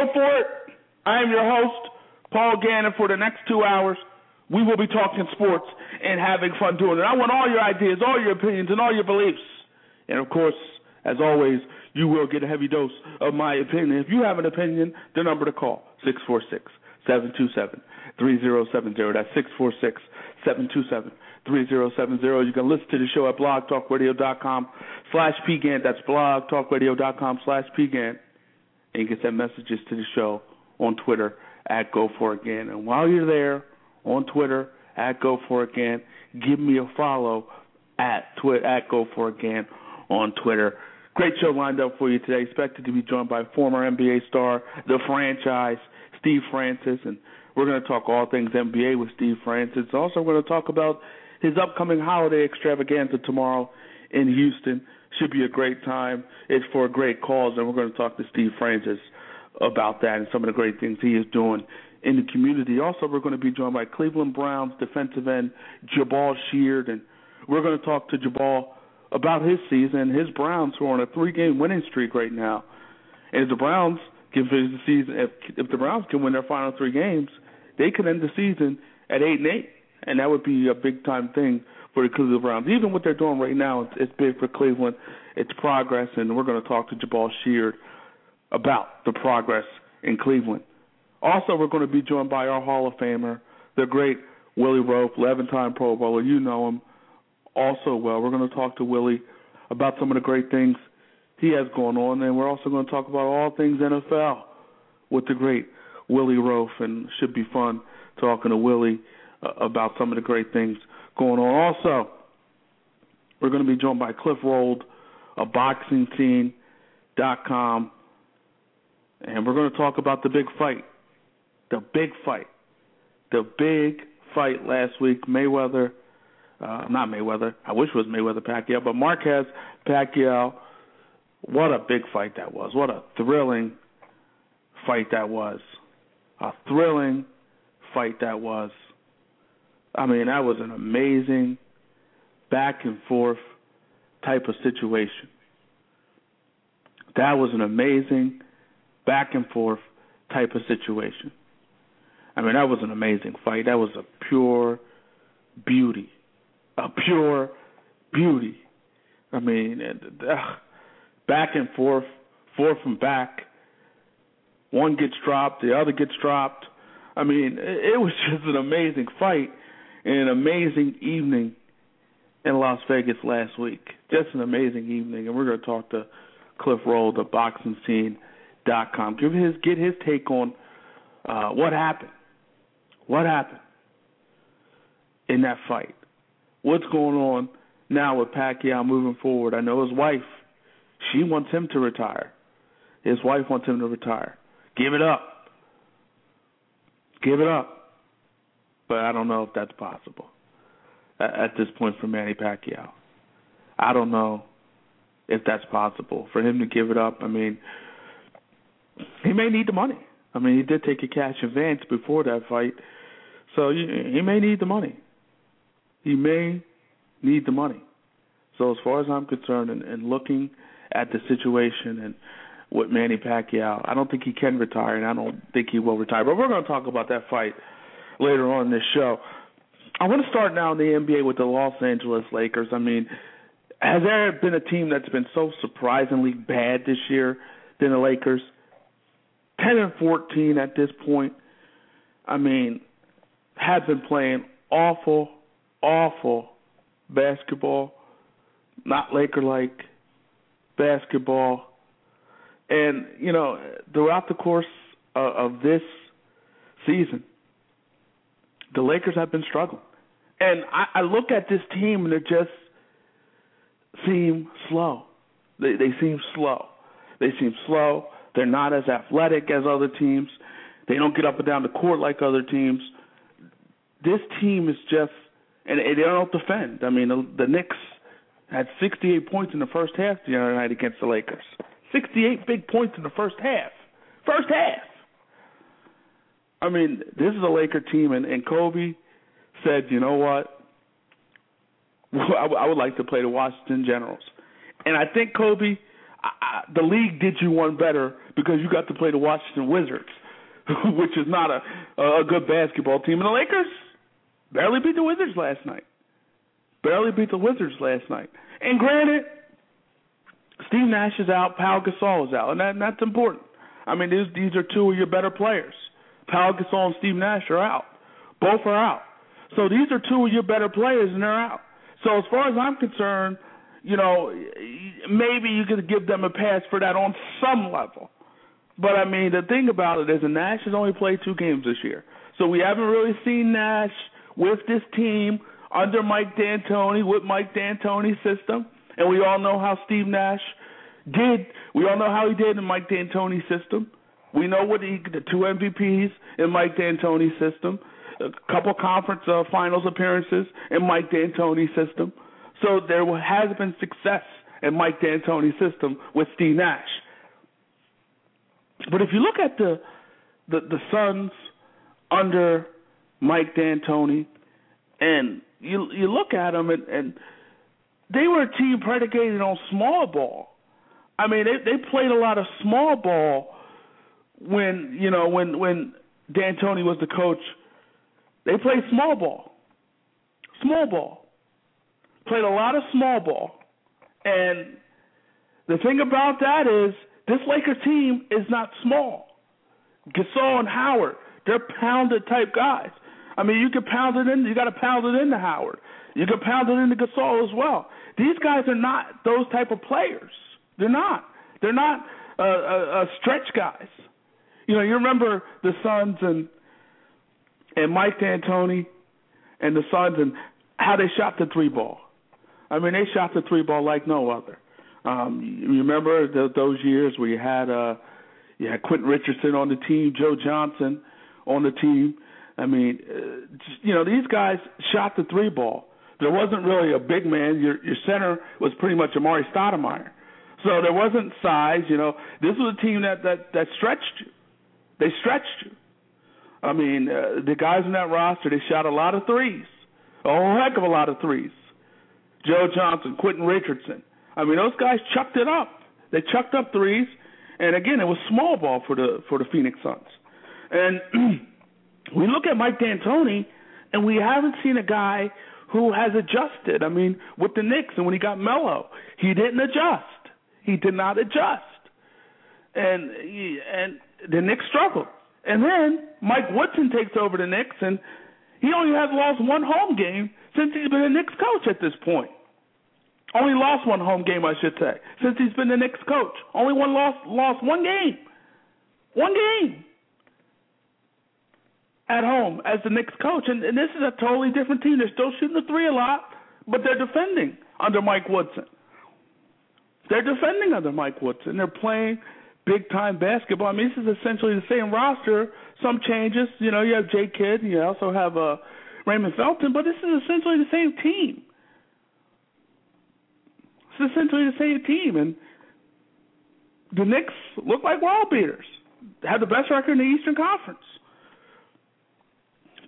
Go For It. I am your host, Paul Gannon. For the next two hours, we will be talking sports and having fun doing it. I want all your ideas, all your opinions, and all your beliefs. And of course, as always, you will get a heavy dose of my opinion. If you have an opinion, the number to call, 646 727 3070. That's 646 727 3070. You can listen to the show at blogtalkradio.com slash pgant. That's blogtalkradio.com slash pgant and you can send messages to the show on Twitter at Go For Again. And while you're there on Twitter at Go For Again, give me a follow at Twi- at Go For Again on Twitter. Great show lined up for you today. Expected to be joined by former NBA star, the franchise, Steve Francis, and we're going to talk all things NBA with Steve Francis. Also, we're going to talk about his upcoming holiday extravaganza tomorrow in Houston. Should be a great time. It's for a great cause, and we're going to talk to Steve Francis about that and some of the great things he is doing in the community. Also, we're going to be joined by Cleveland Browns defensive end Jabaal Sheard, and we're going to talk to Jabaal about his season. And his Browns who are on a three-game winning streak right now, and if the Browns can finish the season, if if the Browns can win their final three games, they could end the season at eight and eight, and that would be a big-time thing for the Cleveland Browns. Even what they're doing right now, it's, it's big for Cleveland. It's progress, and we're going to talk to Jabaal Sheard about the progress in Cleveland. Also, we're going to be joined by our Hall of Famer, the great Willie Roaf, 11-time Pro Bowler. You know him also well. We're going to talk to Willie about some of the great things he has going on, and we're also going to talk about all things NFL with the great Willie Roaf, and should be fun talking to Willie uh, about some of the great things going on. Also, we're going to be joined by Cliff Rold of BoxingScene.com, and we're going to talk about the big fight, the big fight, the big fight last week, Mayweather, uh, not Mayweather, I wish it was Mayweather Pacquiao, but Marquez Pacquiao. What a big fight that was! What a thrilling fight that was! A thrilling fight that was. I mean, that was an amazing back and forth type of situation. That was an amazing back and forth type of situation. I mean, that was an amazing fight. That was a pure beauty. A pure beauty. I mean, back and forth, forth and back. One gets dropped, the other gets dropped. I mean, it was just an amazing fight and an amazing evening in Las Vegas last week. Just an amazing evening, and we're going to talk to Cliff Rold, the BoxingScene.com. Give his get his take on uh, what happened. What happened in that fight? What's going on now with Pacquiao moving forward? I know his wife. She wants him to retire. His wife wants him to retire. Give it up. Give it up but I don't know if that's possible at, at this point for Manny Pacquiao. I don't know if that's possible for him to give it up. I mean, he may need the money. I mean, he did take a cash advance before that fight, so he may need the money. He may need the money. So as far as I'm concerned, and, and looking at the situation and with Manny Pacquiao, I don't think he can retire, and I don't think he will retire. But we're going to talk about that fight later on in this show. I want to start now in the NBA with the Los Angeles Lakers. I mean, has there been a team that's been so surprisingly bad this year than the Lakers? 10 and 14 at this point. I mean, have been playing awful, awful basketball, not Laker like basketball. And, you know, throughout the course of, of this season, the Lakers have been struggling. And I, I look at this team and they just seem slow. They they seem slow. They seem slow. They're not as athletic as other teams. They don't get up and down the court like other teams. This team is just, and they don't defend. I mean, the, the Knicks had 68 points in the first half the other night against the Lakers. 68 big points in the first half. First half. I mean, this is a Laker team, and, and Kobe said, you know what? I would like to play the Washington Generals. And I think, Kobe, I, the league did you one better because you got to play the Washington Wizards, which is not a a good basketball team. And the Lakers barely beat the Wizards last night. Barely beat the Wizards last night. And granted, Steve Nash is out, Pau Gasol is out, and, that, and that's important. I mean, these these are two of your better players. Pau Gasol and Steve Nash are out. Both are out. So these are two of your better players, and they're out. So as far as I'm concerned, you know, maybe you could give them a pass for that on some level. But I mean, the thing about it is, Nash has only played two games this year, so we haven't really seen Nash with this team under Mike D'Antoni with Mike D'Antoni's system, and we all know how Steve Nash did. We all know how he did in Mike D'Antoni's system. We know what he, the two MVPs in Mike D'Antoni's system, a couple conference uh, finals appearances in Mike D'Antoni's system. So there has been success in Mike D'Antoni's system with Steve Nash. But if you look at the the, the Suns under Mike D'Antoni, and you you look at them, and, and they were a team predicated on small ball. I mean, they they played a lot of small ball when you know when when D'Antoni was the coach. They played small ball, small ball played a lot of small ball. And the thing about that is this Lakers team is not small. Gasol and Howard, they're pounded type guys. I mean, you can pound it in. You got to pound it into Howard. You can pound it into Gasol as well. These guys are not those type of players. They're not. They're not uh, uh, uh, stretch guys. You know, you remember the Suns and and Mike D'Antoni and the Suns and how they shot the three ball. I mean, they shot the three ball like no other. Um, you remember the, those years where you had uh, you had Quentin Richardson on the team, Joe Johnson on the team. I mean, uh, you know, these guys shot the three ball. There wasn't really a big man. Your your center was pretty much Amar'e Stoudemire. So there wasn't size. You know, this was a team that that that stretched you. They stretched you. I mean, uh, the guys in that roster, they shot a lot of threes, a whole heck of a lot of threes. Joe Johnson, Quentin Richardson. I mean, those guys chucked it up. They chucked up threes, and again, it was small ball for the for the Phoenix Suns. And we look at Mike D'Antoni, and we haven't seen a guy who has adjusted. I mean, with the Knicks, and when he got Melo, he didn't adjust. He did not adjust, and and the Knicks struggled. And then Mike Woodson takes over the Knicks, and he only has lost one home game since he's been the Knicks coach at this point. Only lost one home game, I should say, since he's been the Knicks coach. Only one lost lost one game. One game at home as the Knicks coach. And, and this is a totally different team. They're still shooting the three a lot, but they're defending under Mike Woodson. They're defending under Mike Woodson. They're playing big time basketball. I mean, this is essentially the same roster. Some changes. You know, you have Jay Kidd. You also have uh, Raymond Felton, but this is essentially the same team. It's essentially the same team, and the Knicks look like world beaters. Have the best record in the Eastern Conference.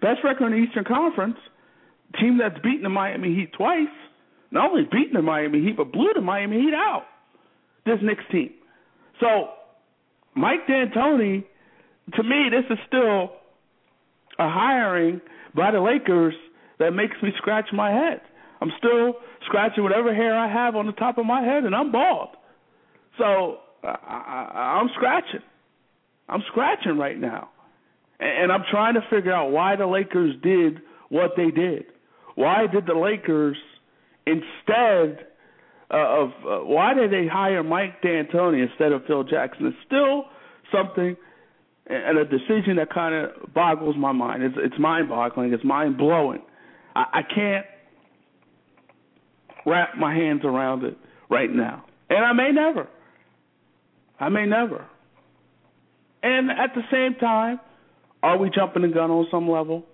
Best record in the Eastern Conference. Team that's beaten the Miami Heat twice. Not only beaten the Miami Heat, but blew the Miami Heat out. This Knicks team. So, Mike D'Antoni, to me, this is still a hiring by the Lakers that makes me scratch my head. I'm still scratching whatever hair I have on the top of my head, and I'm bald. So I, I, I'm scratching. I'm scratching right now. And, and I'm trying to figure out why the Lakers did what they did. Why did the Lakers instead uh, of uh, why did they hire Mike D'Antoni instead of Phil Jackson? is still something and a decision that kind of boggles my mind. It's, it's mind-boggling. It's mind-blowing. I, I can't wrap my hands around it right now, and I may never. I may never. And at the same time, are we jumping the gun on some level?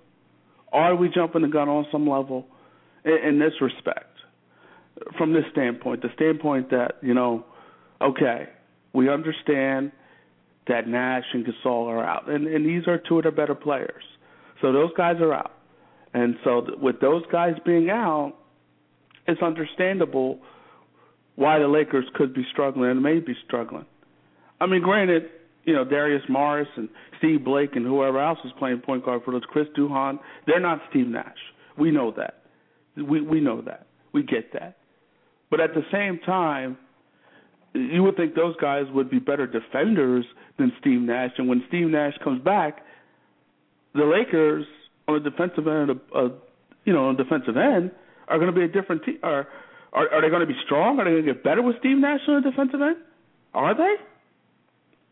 Are we jumping the gun on some level in, in this respect? From this standpoint, the standpoint that, you know, okay, we understand that Nash and Gasol are out, and, and these are two of the better players. So those guys are out. And so th- with those guys being out, it's understandable why the Lakers could be struggling and may be struggling. I mean, granted, you know, Darius Morris and Steve Blake and whoever else is playing point guard for those, Chris Duhon, they're not Steve Nash. We know that. We we know that. We get that. But at the same time, you would think those guys would be better defenders than Steve Nash. And when Steve Nash comes back, the Lakers on the defensive end, uh, you know, on the defensive end, are going to be a different team. Are, are are they going to be strong? Are they going to get better with Steve Nash on the defensive end? Are they?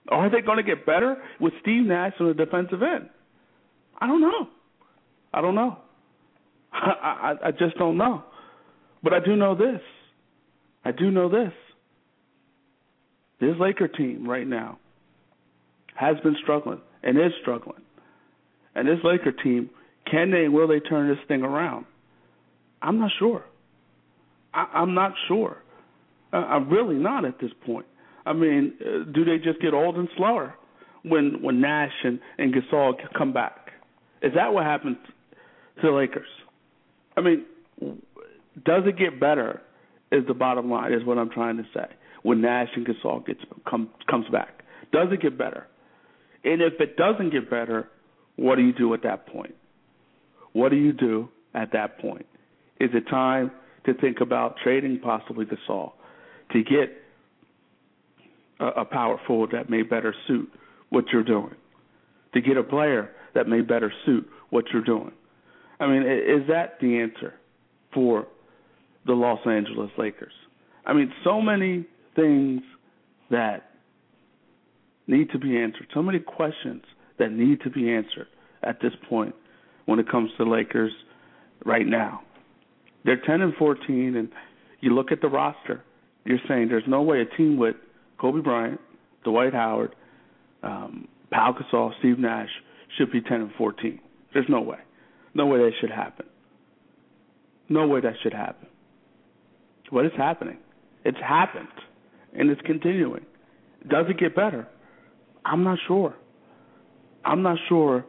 Are they going to get better with Steve Nash on the defensive end? I don't know. I don't know. I, I, I just don't know. But I do know this. I do know this. This Laker team right now has been struggling and is struggling. And this Laker team, can they, will they turn this thing around? I'm not sure. I, I'm not sure. Uh, I'm really not at this point. I mean, uh, do they just get old and slower when when Nash and, and Gasol come back? Is that what happens to the Lakers? I mean, does it get better? Is the bottom line is what I'm trying to say. When Nash and Gasol gets come, comes back, does it get better? And if it doesn't get better, what do you do at that point? What do you do at that point? Is it time to think about trading possibly Gasol to get a, a power forward that may better suit what you're doing, to get a player that may better suit what you're doing. I mean, is that the answer for the Los Angeles Lakers? I mean, so many things that need to be answered, so many questions that need to be answered at this point when it comes to Lakers right now. They're 10 and 14, and you look at the roster, you're saying there's no way a team with Kobe Bryant, Dwight Howard, um, Pau Gasol, Steve Nash should be 10 and 14. There's no way. No way that should happen. No way that should happen. What is happening? It's happened, and it's continuing. Does it get better? I'm not sure. I'm not sure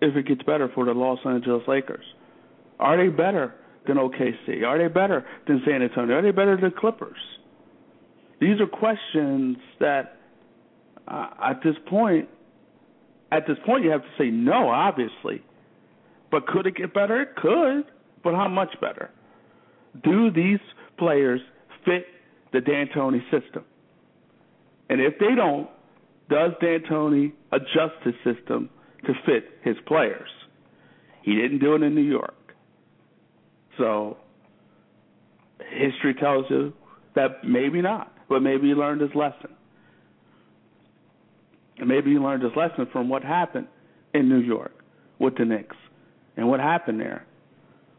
if it gets better for the Los Angeles Lakers. Are they better than OKC? Are they better than San Antonio? Are they better than Clippers? These are questions that, uh, at this point, at this point, you have to say no, obviously. But could it get better? It could, but how much better? Do these players fit the D'Antoni system? And if they don't, does D'Antoni adjust his system to fit his players? He didn't do it in New York. So history tells you that maybe not but maybe he learned his lesson. And maybe he learned his lesson from what happened in New York with the Knicks and what happened there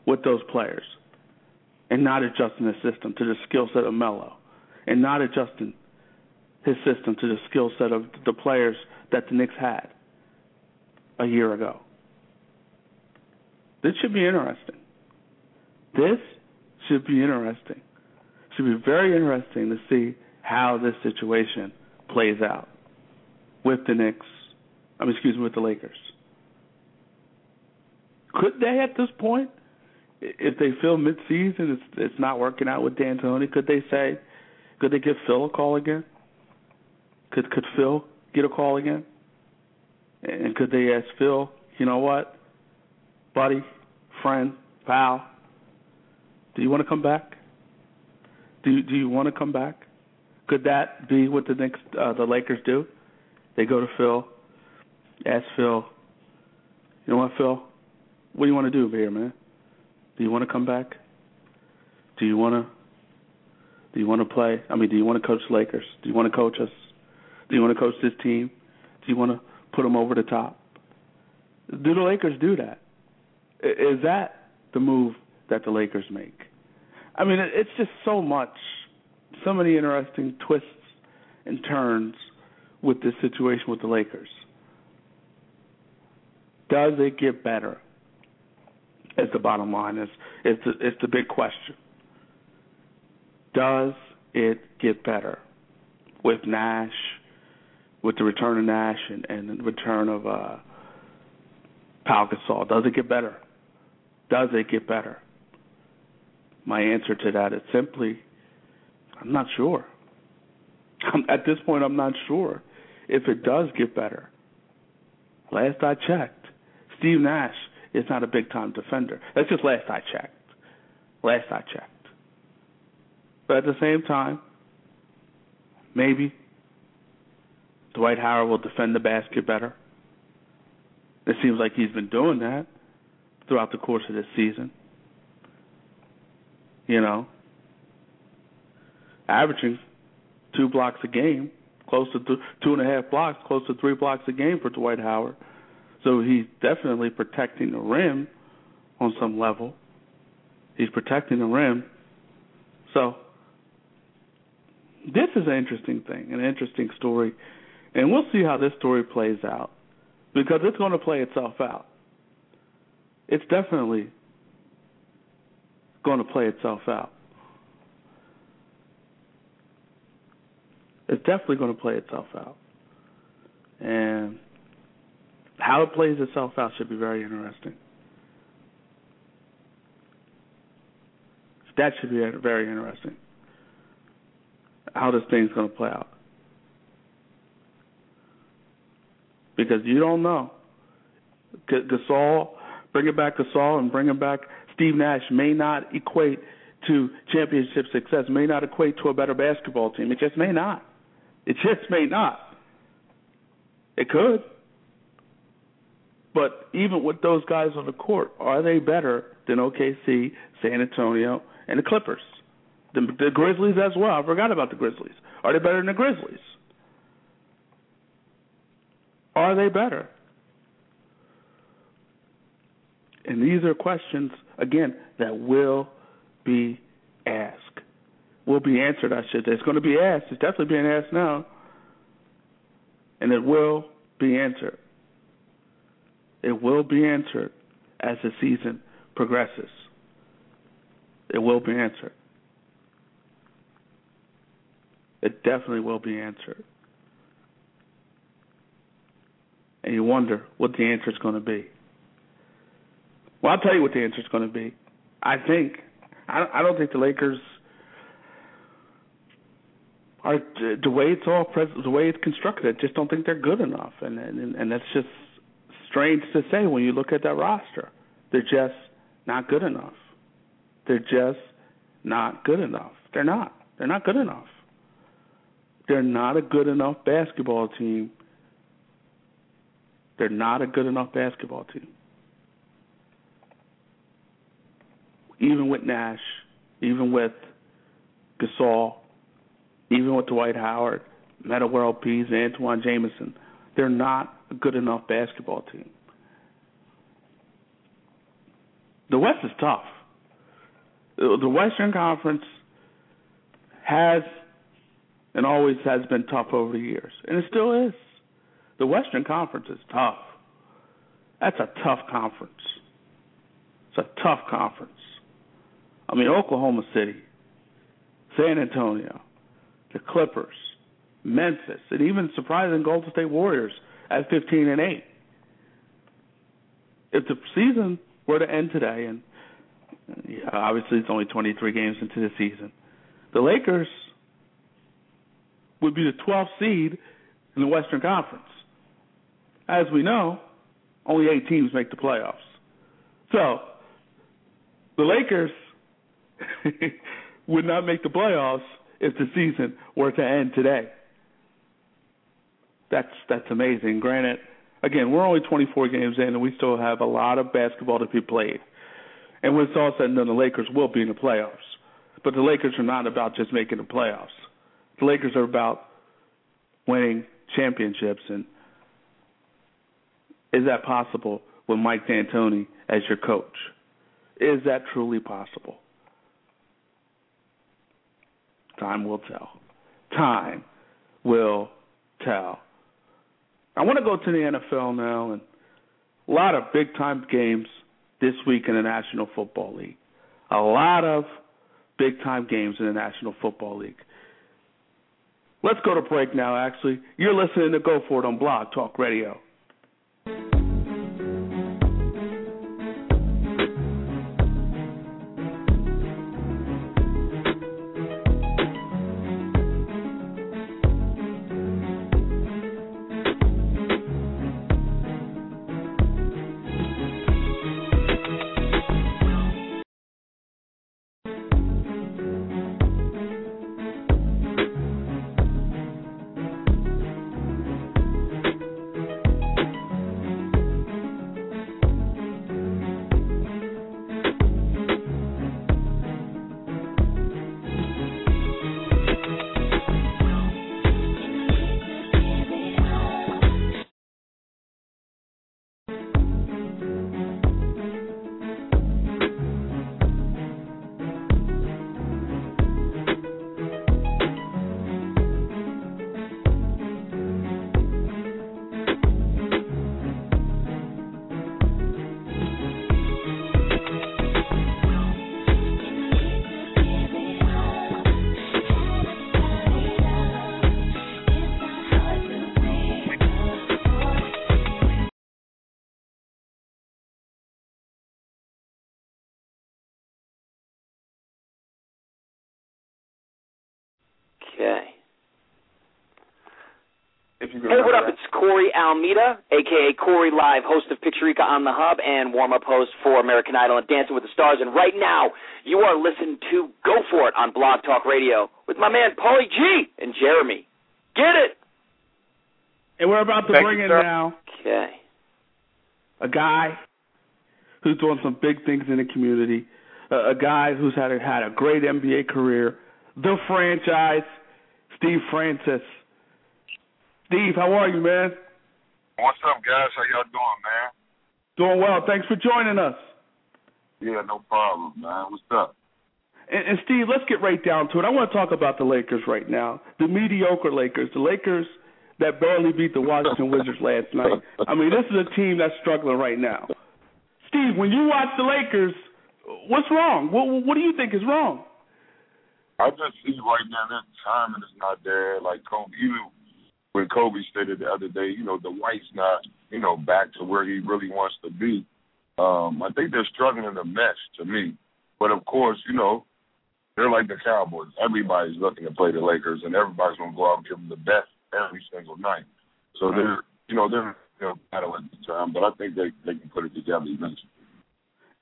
with those players and not adjusting the system to the skill set of Melo and not adjusting his system to the skill set of the players that the Knicks had a year ago. This should be interesting. This should be interesting should be very interesting to see how this situation plays out with the Knicks. I mean, excuse me, with the Lakers. Could they, at this point, if they feel mid-season it's it's not working out with D'Antoni, could they say, could they give Phil a call again? Could could Phil get a call again? And could they ask Phil, you know what, buddy, friend, pal, do you want to come back? Do do you want to come back? Could that be what the next uh, the Lakers do? They go to Phil. Ask Phil. You know what, Phil? What do you want to do over here, man? Do you want to come back? Do you want to? Do you want to play? I mean, do you want to coach Lakers? Do you want to coach us? Do you want to coach this team? Do you want to put them over the top? Do the Lakers do that? Is that the move that the Lakers make? I mean, it's just so much, so many interesting twists and turns with this situation with the Lakers. Does it get better? Is the bottom line is it's the, it's the big question. Does it get better with Nash, with the return of Nash and, and the return of uh, Pau Gasol? Does it get better? Does it get better? My answer to that is simply, I'm not sure. I'm, at this point, I'm not sure if it does get better. Last I checked, Steve Nash is not a big time defender. That's just last I checked. Last I checked. But at the same time, maybe Dwight Howard will defend the basket better. It seems like he's been doing that throughout the course of this season. You know, averaging two blocks a game, close to two and a half blocks, close to three blocks a game for Dwight Howard. So he's definitely protecting the rim on some level. He's protecting the rim. So this is an interesting thing, an interesting story, and we'll see how this story plays out because it's going to play itself out. It's definitely going to play itself out. It's definitely going to play itself out. And how it plays itself out should be very interesting. That should be very interesting. How this thing's going to play out. Because you don't know. Gasol, bringing back Gasol and bring bringing back Steve Nash may not equate to championship success, may not equate to a better basketball team. It just may not. It just may not. It could. But even with those guys on the court, are they better than OKC, San Antonio, and the Clippers? The, the Grizzlies as well. I forgot about the Grizzlies. Are they better than the Grizzlies? Are they better? And these are questions, again, that will be asked. Will be answered, I should say. It's going to be asked. It's definitely being asked now. And it will be answered. It will be answered as the season progresses. It will be answered. It definitely will be answered. And you wonder what the answer is going to be. Well, I'll tell you what the answer is going to be. I think I don't think the Lakers are the way it's all the way it's constructed. I just don't think they're good enough, and and and that's just strange to say when you look at that roster. They're just not good enough. They're just not good enough. They're not. They're not good enough. They're not a good enough basketball team. They're not a good enough basketball team. Even with Nash, even with Gasol, even with Dwight Howard, Metta World Peace, Antoine Jamison, they're not a good enough basketball team. The West is tough. The Western Conference has and always has been tough over the years, and it still is. The Western Conference is tough. That's a tough conference. It's a tough conference. I mean, Oklahoma City, San Antonio, the Clippers, Memphis, and even surprising Golden State Warriors at 15 and 8. If the season were to end today, and obviously it's only 23 games into the season, the Lakers would be the 12th seed in the Western Conference. As we know, only eight teams make the playoffs. So the Lakers would not make the playoffs if the season were to end today. That's that's amazing. Granted, Again, we're only 24 games in, and we still have a lot of basketball to be played. And when it's all said and done, the Lakers will be in the playoffs. But the Lakers are not about just making the playoffs. The Lakers are about winning championships. And is that possible with Mike D'Antoni as your coach? Is that truly possible? Time will tell. Time will tell. I want to go to the NFL now, and a lot of big time games this week in the National Football League. A lot of big time games in the National Football League. Let's go to break now, actually. You're listening to Go For It on Blog Talk Radio. Corey Almeida, aka Corey Live, host of Picturica on the Hub and warm-up host for American Idol and Dancing with the Stars. And right now, you are listening to Go For It on Blog Talk Radio with my man Paulie G and Jeremy. Get it? And we're about to Thank bring you, in sir. now Okay. a guy who's doing some big things in the community, a, a guy who's had a, had a great NBA career, the franchise, Steve Francis. Steve, how are you, man? What's up, guys? How y'all doing, man? Doing well. Thanks for joining us. Yeah, no problem, man. What's up? And, and Steve, let's get right down to it. I want to talk about the Lakers right now, the mediocre Lakers, the Lakers that barely beat the Washington Wizards last night. I mean, this is a team that's struggling right now. Steve, when you watch the Lakers, what's wrong? What, what do you think is wrong? I just see right now that timing is not there. Like Kobe, even when Kobe stated the other day, you know, the Dwight's not, you know, back to where he really wants to be. Um, I think they're struggling to mesh to me. But of course, you know, they're like the Cowboys. Everybody's looking to play the Lakers, and everybody's going to go out and give them the best every single night. So they're, you know, they're you know, battle at the time, but I think they they can put it together eventually.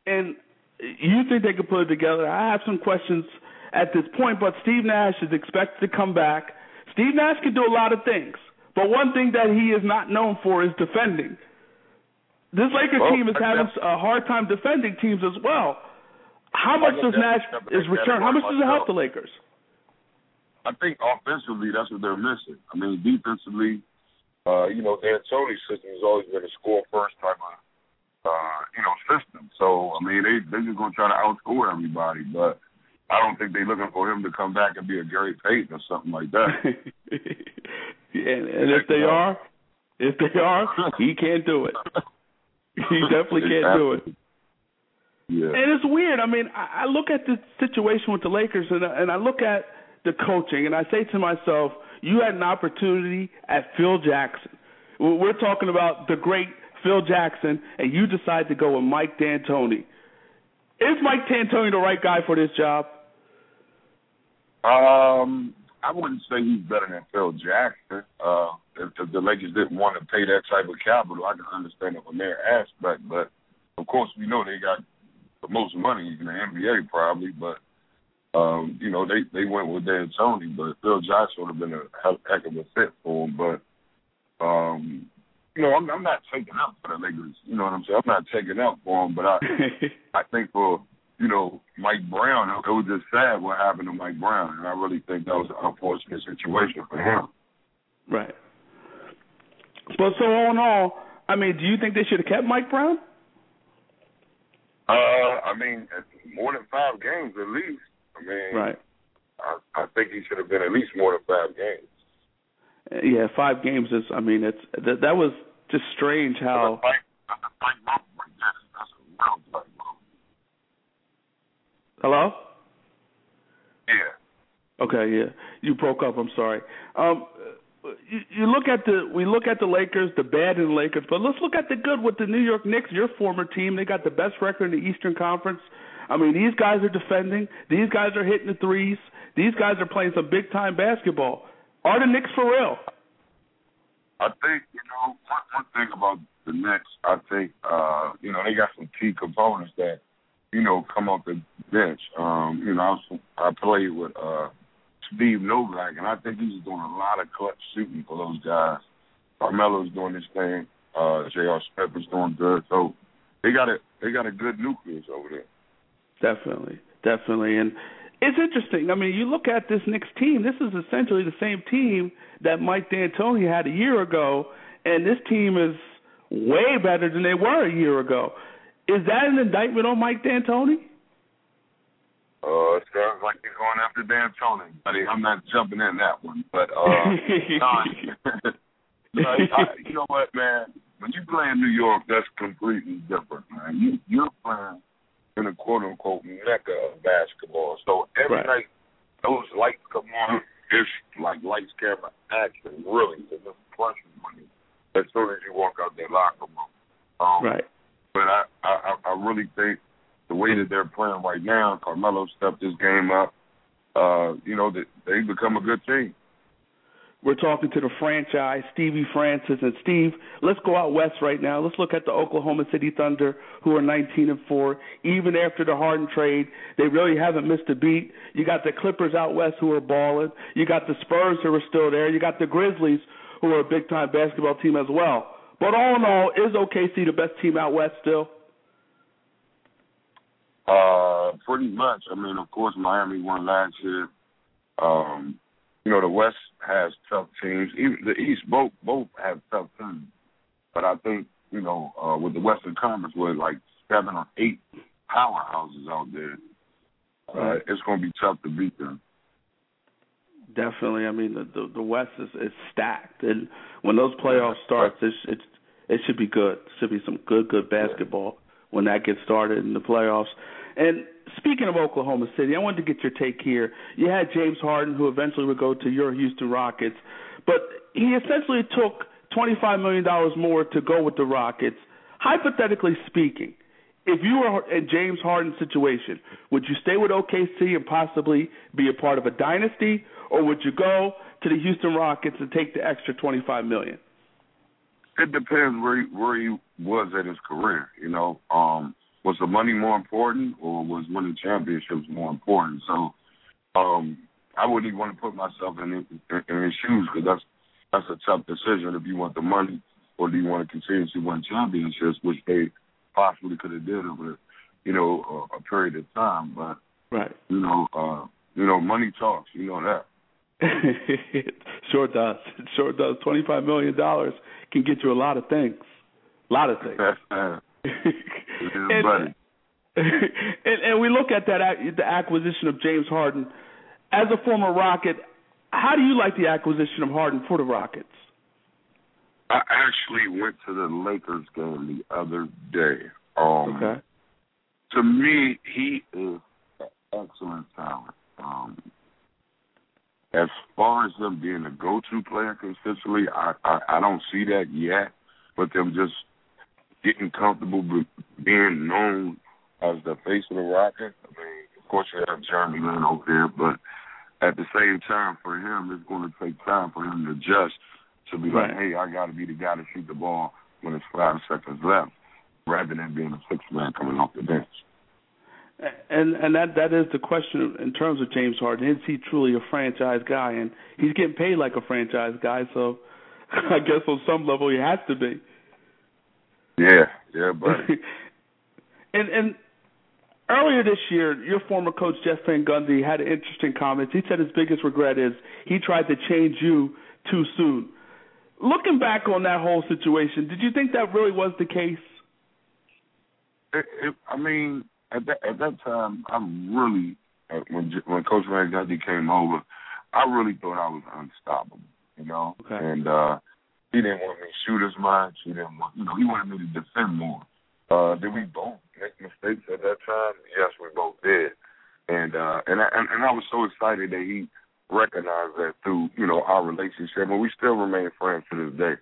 And you think they could put it together? I have some questions at this point, but Steve Nash is expected to come back. Steve Nash can do a lot of things, but one thing that he is not known for is defending. This Lakers Well, team is having a hard time defending teams as well. How much does Nash is return? How much does it help the. Lakers? I think offensively, that's what they're missing. I mean, defensively, uh, you know, D'Antoni's system has always been a score first type of, uh, you know, system. So I mean, they they're just gonna try to outscore everybody, but I don't think they're looking for him to come back and be a Gary Payton or something like that. yeah, and if they are, if they are, he can't do it. He definitely can't do it. Yeah. And it's weird. I mean, I, I look at the situation with the Lakers, and, I- and I look at the coaching, and I say to myself, you had an opportunity at Phil Jackson. We're talking about the great Phil Jackson, and you decide to go with Mike D'Antoni. Is Mike D'Antoni the right guy for this job? Um, I wouldn't say he's better than Phil Jackson. Uh, if, if the Lakers didn't want to pay that type of capital, I can understand it from their aspect. But of course, we know they got the most money in the NBA, probably. But um, you know, they they went with D'Antoni, but Phil Jackson would have been a heck of a fit for him. But um, you know, I'm, I'm not taking up for the Lakers. You know what I'm saying? I'm not taking up for them, but I, I think for you know Mike Brown, it was just sad what happened to Mike Brown, and I really think that was an unfortunate situation for him. Right. But so all in all, I mean, do you think they should have kept Mike Brown? Uh, I mean, more than five games at least. I mean, Right. I, I think he should have been at least more than five games. Uh, Yeah, five games is. I mean, it's that that was just strange how. Like, like, like, that's, that's a real Hello. yeah. Okay, yeah, you broke up. I'm sorry. Um, you, you look at the we look at the Lakers, the bad in the Lakers, but let's look at the good with the New York Knicks, your former team. They got the best record in the Eastern Conference. I mean, these guys are defending. These guys are hitting the threes. These guys are playing some big time basketball. Are the Knicks for real? I think you know one, one thing about the Knicks. I think uh, you know they got some key components that you know come off the bench. Um, you know, I, was, I played with uh, Steve Novak, and I think he's doing a lot of clutch shooting for those guys. Carmelo's doing his thing. Uh, J.R. Is doing good. So they got a they got a good nucleus over there. Definitely, definitely, and it's interesting. I mean, you look at this Knicks team. This is essentially the same team that Mike D'Antoni had a year ago, and this team is way better than they were a year ago. Is that an indictment on Mike D'Antoni? Uh, it sounds like you're going after D'Antoni, buddy. I'm not jumping in that one, but uh, no, I, you know what, man? When you play in New York, that's completely different, man. You you're playing in a quote unquote mecca of basketball. So every Right. night those lights come on, it's like lights, camera, action. Really, it's pressure on you as soon as you walk out that locker room. Um, right. But I, I I really think the way that they're playing right now, Carmelo stepped his game up. Uh, you know that they become a good team. We're talking to the franchise, Stevie Francis and Steve. Let's go out west right now. Let's look at the Oklahoma City Thunder, who are 19 and four. Even after the Harden trade, they really haven't missed a beat. You got the Clippers out west who are balling. You got the Spurs who are still there. You got the Grizzlies who are a big time basketball team as well. But all in all, is OKC the best team out west still? Uh, pretty much. I mean, of course, Miami won last year. Um, you know, the West has tough teams. Even the East, both both have tough teams. But I think you know, uh, with the Western Conference, with like seven or eight powerhouses out there, uh, it's going to be tough to beat them. Definitely. I mean, the the, the West is, is stacked, and when those playoffs start, it's it's it should be good. It should be some good good basketball when that gets started in the playoffs. And speaking of Oklahoma City, I wanted to get your take here. You had James Harden, who eventually would go to your Houston Rockets, but he essentially took twenty five million dollars more to go with the Rockets. Hypothetically speaking, if you were in James Harden's situation, would you stay with OKC and possibly be a part of a dynasty, or would you go to the Houston Rockets and take the extra twenty five million? It depends where he, where he was at his career. You know, um, was the money more important, or was winning championships more important? So, um, I wouldn't even want to put myself in in, in his shoes because that's that's a tough decision. If you want the money, or do you want to continue to win championships, which they possibly could have did over, you know, a, a period of time. But Right. you know, uh, you know, money talks. You know that. it sure does. It sure does. Twenty five million dollars can get you a lot of things. A lot of things. and, and and we look at that the acquisition of James Harden as a former Rocket. How do you like the acquisition of Harden for the Rockets? I actually went to the Lakers game the other day. Um, Okay. To me, he is an excellent talent. Um, as far as them being a go-to player consistently, I, I I don't see that yet. But them just getting comfortable with being known as the face of the Rockets. I mean, of course you have Jeremy Lin over there, but at the same time, for him, it's going to take time for him to adjust to be like, hey, I got to be the guy to shoot the ball when it's five seconds left, rather than being a six man coming off the bench. And and that that is the question in terms of James Harden. Is he truly a franchise guy? And he's getting paid like a franchise guy, so I guess on some level he has to be. Yeah, yeah, buddy. and and earlier this year, your former coach Jeff Van Gundy had an interesting comment. He said his biggest regret is he tried to change you too soon. Looking back on that whole situation, did you think that really was the case? It, it, I mean, at that at that time, I really uh, when when Coach Van Gundy came over, I really thought I was unstoppable. You know, okay. and uh he didn't want me to shoot as much. He didn't want, you know, he wanted me to defend more. Uh, did we both make mistakes at that time? Yes, we both did. And uh, and I, and, and I was so excited that he recognized that through you know our relationship, and we still remain friends to this day.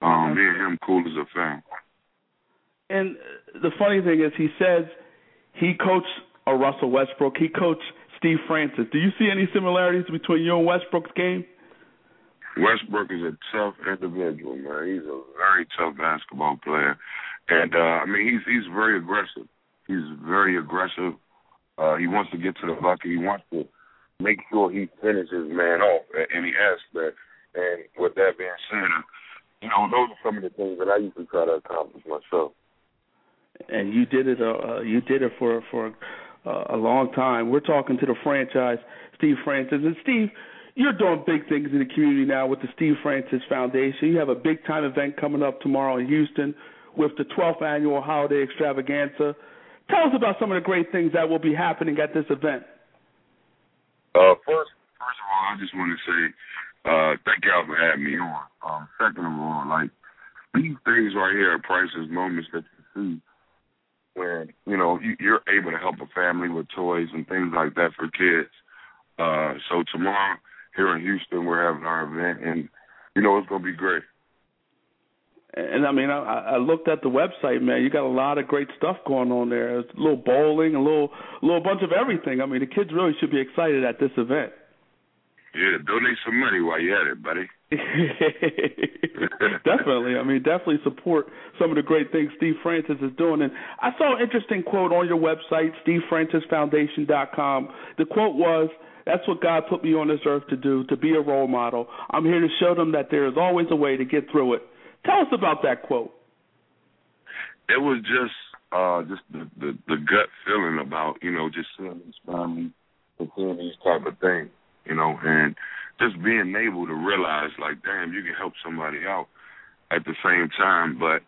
Um, me and him cool as a fan. And the funny thing is, he says he coached a Russell Westbrook. He coached Steve Francis. Do you see any similarities between you and Westbrook's game? Westbrook is a tough individual, man. He's a very tough basketball player, and uh, I mean he's he's very aggressive. He's very aggressive. Uh, he wants to get to the bucket. He wants to make sure he finishes man off at any aspect. And with that being said, you know those are some of the things that I usually try to accomplish myself. And you did it. Uh, you did it for for uh, a long time. We're talking to the franchise, Steve Francis, and Steve you're doing big things in the community now with the Steve Francis Foundation. You have a big time event coming up tomorrow in Houston with the 12th annual holiday extravaganza. Tell us about some of the great things that will be happening at this event. Uh, first, first of all, I just want to say uh, thank y'all for having me on. Um, second of all, like these things right here are priceless moments that you see when you know you, you're able to help a family with toys and things like that for kids. Uh, so tomorrow here in Houston. We're having our event, and you know it's to be great. And I mean, I, I looked at the website, man. You got a lot of great stuff going on there. There's a little bowling, a little, a little bunch of everything. I mean, the kids really should be excited at this event. Yeah, donate some money while you're at it, buddy. definitely. I mean, definitely support some of the great things Steve Francis is doing. And I saw an interesting quote on your website, SteveFrancisFoundation.com. The quote was, that's what God put me on this earth to do, to be a role model. I'm here to show them that there is always a way to get through it. Tell us about that quote. It was just uh just the, the the gut feeling about, you know, just seeing these and seeing these type of things, you know, and just being able to realize like, damn, you can help somebody out at the same time, but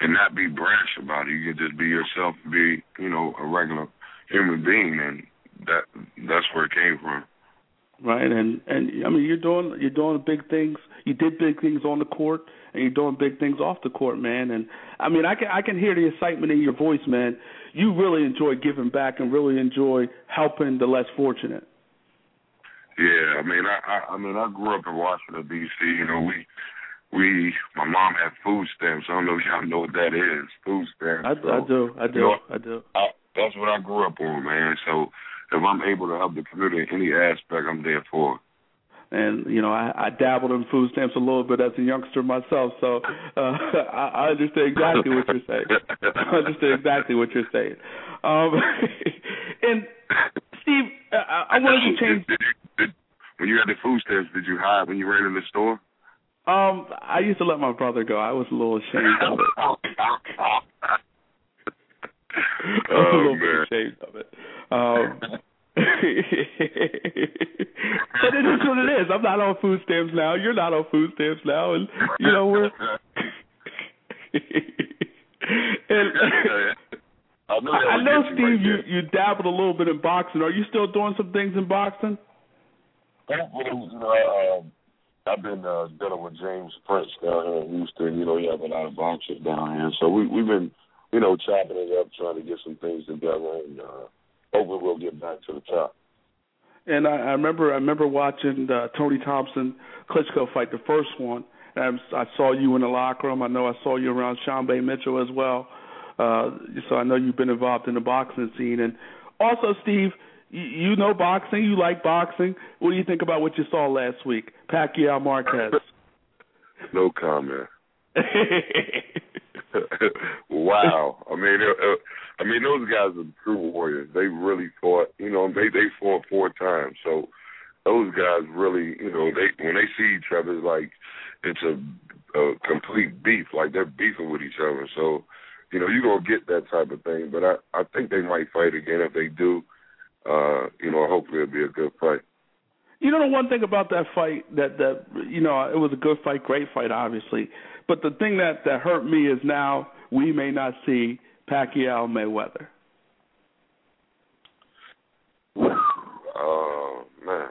and not be brash about it. You can just be yourself, be, you know, a regular human being and that that's where it came from. Right, and and I mean you're doing you're doing big things. You did big things on the court, and you're doing big things off the court, man. And I mean I can I can hear the excitement in your voice, man. You really enjoy giving back and really enjoy helping the less fortunate. Yeah, I mean I I, I mean I grew up in Washington D.C. You know we we my mom had food stamps. I don't know if y'all know what that is. Food stamps. I, so, I do. I do. You know, I do. I, that's what I grew up on, man. So if I'm able to help the community in any aspect, I'm there for. And you know, I, I dabbled in food stamps a little bit as a youngster myself, so uh, I, I understand exactly what you're saying. I understand exactly what you're saying. Um, and Steve, I, I wanted to change. Did you, did, when you had the food stamps, did you hide when you ran in the store? Um, I used to let my brother go. I was a little ashamed of it. Was a oh little man. bit ashamed of it. Um, but it is what it is. I'm not on food stamps now. You're not on food stamps now, and you know we're. and I know, I know, that would get Steve, you, you right you dabbled a little bit in boxing. Are you still doing some things in boxing? there. You know, um, I've been uh, dealing with James Prince down here in Houston. You know, he has a lot of boxers down here, so we we've been, you know, chopping it up, trying to get some things together, and uh, hopefully we'll get back to the top. And I, I remember I remember watching uh, Tony Thompson Klitschko fight the first one. And I, I saw you in the locker room. I know I saw you around Sharmba Mitchell as well. Uh, so I know you've been involved in the boxing scene. And also, Steve, you, you know boxing. You like boxing. What do you think about what you saw last week, Pacquiao Marquez? no comment. wow. I mean, uh, uh, I mean, those guys are true warriors. They really fought. You know, they they fought four times. So those guys really, you know, they when they see each other, it's like it's a, a complete beef. Like they're beefing with each other. So you know, you're gonna get that type of thing. But I I think they might fight again. If they do, uh, you know, hopefully it'll be a good fight. You know the one thing about that fight that that you know it was a good fight, great fight, obviously. But the thing that that hurt me is now we may not see Pacquiao Mayweather. Uh, man,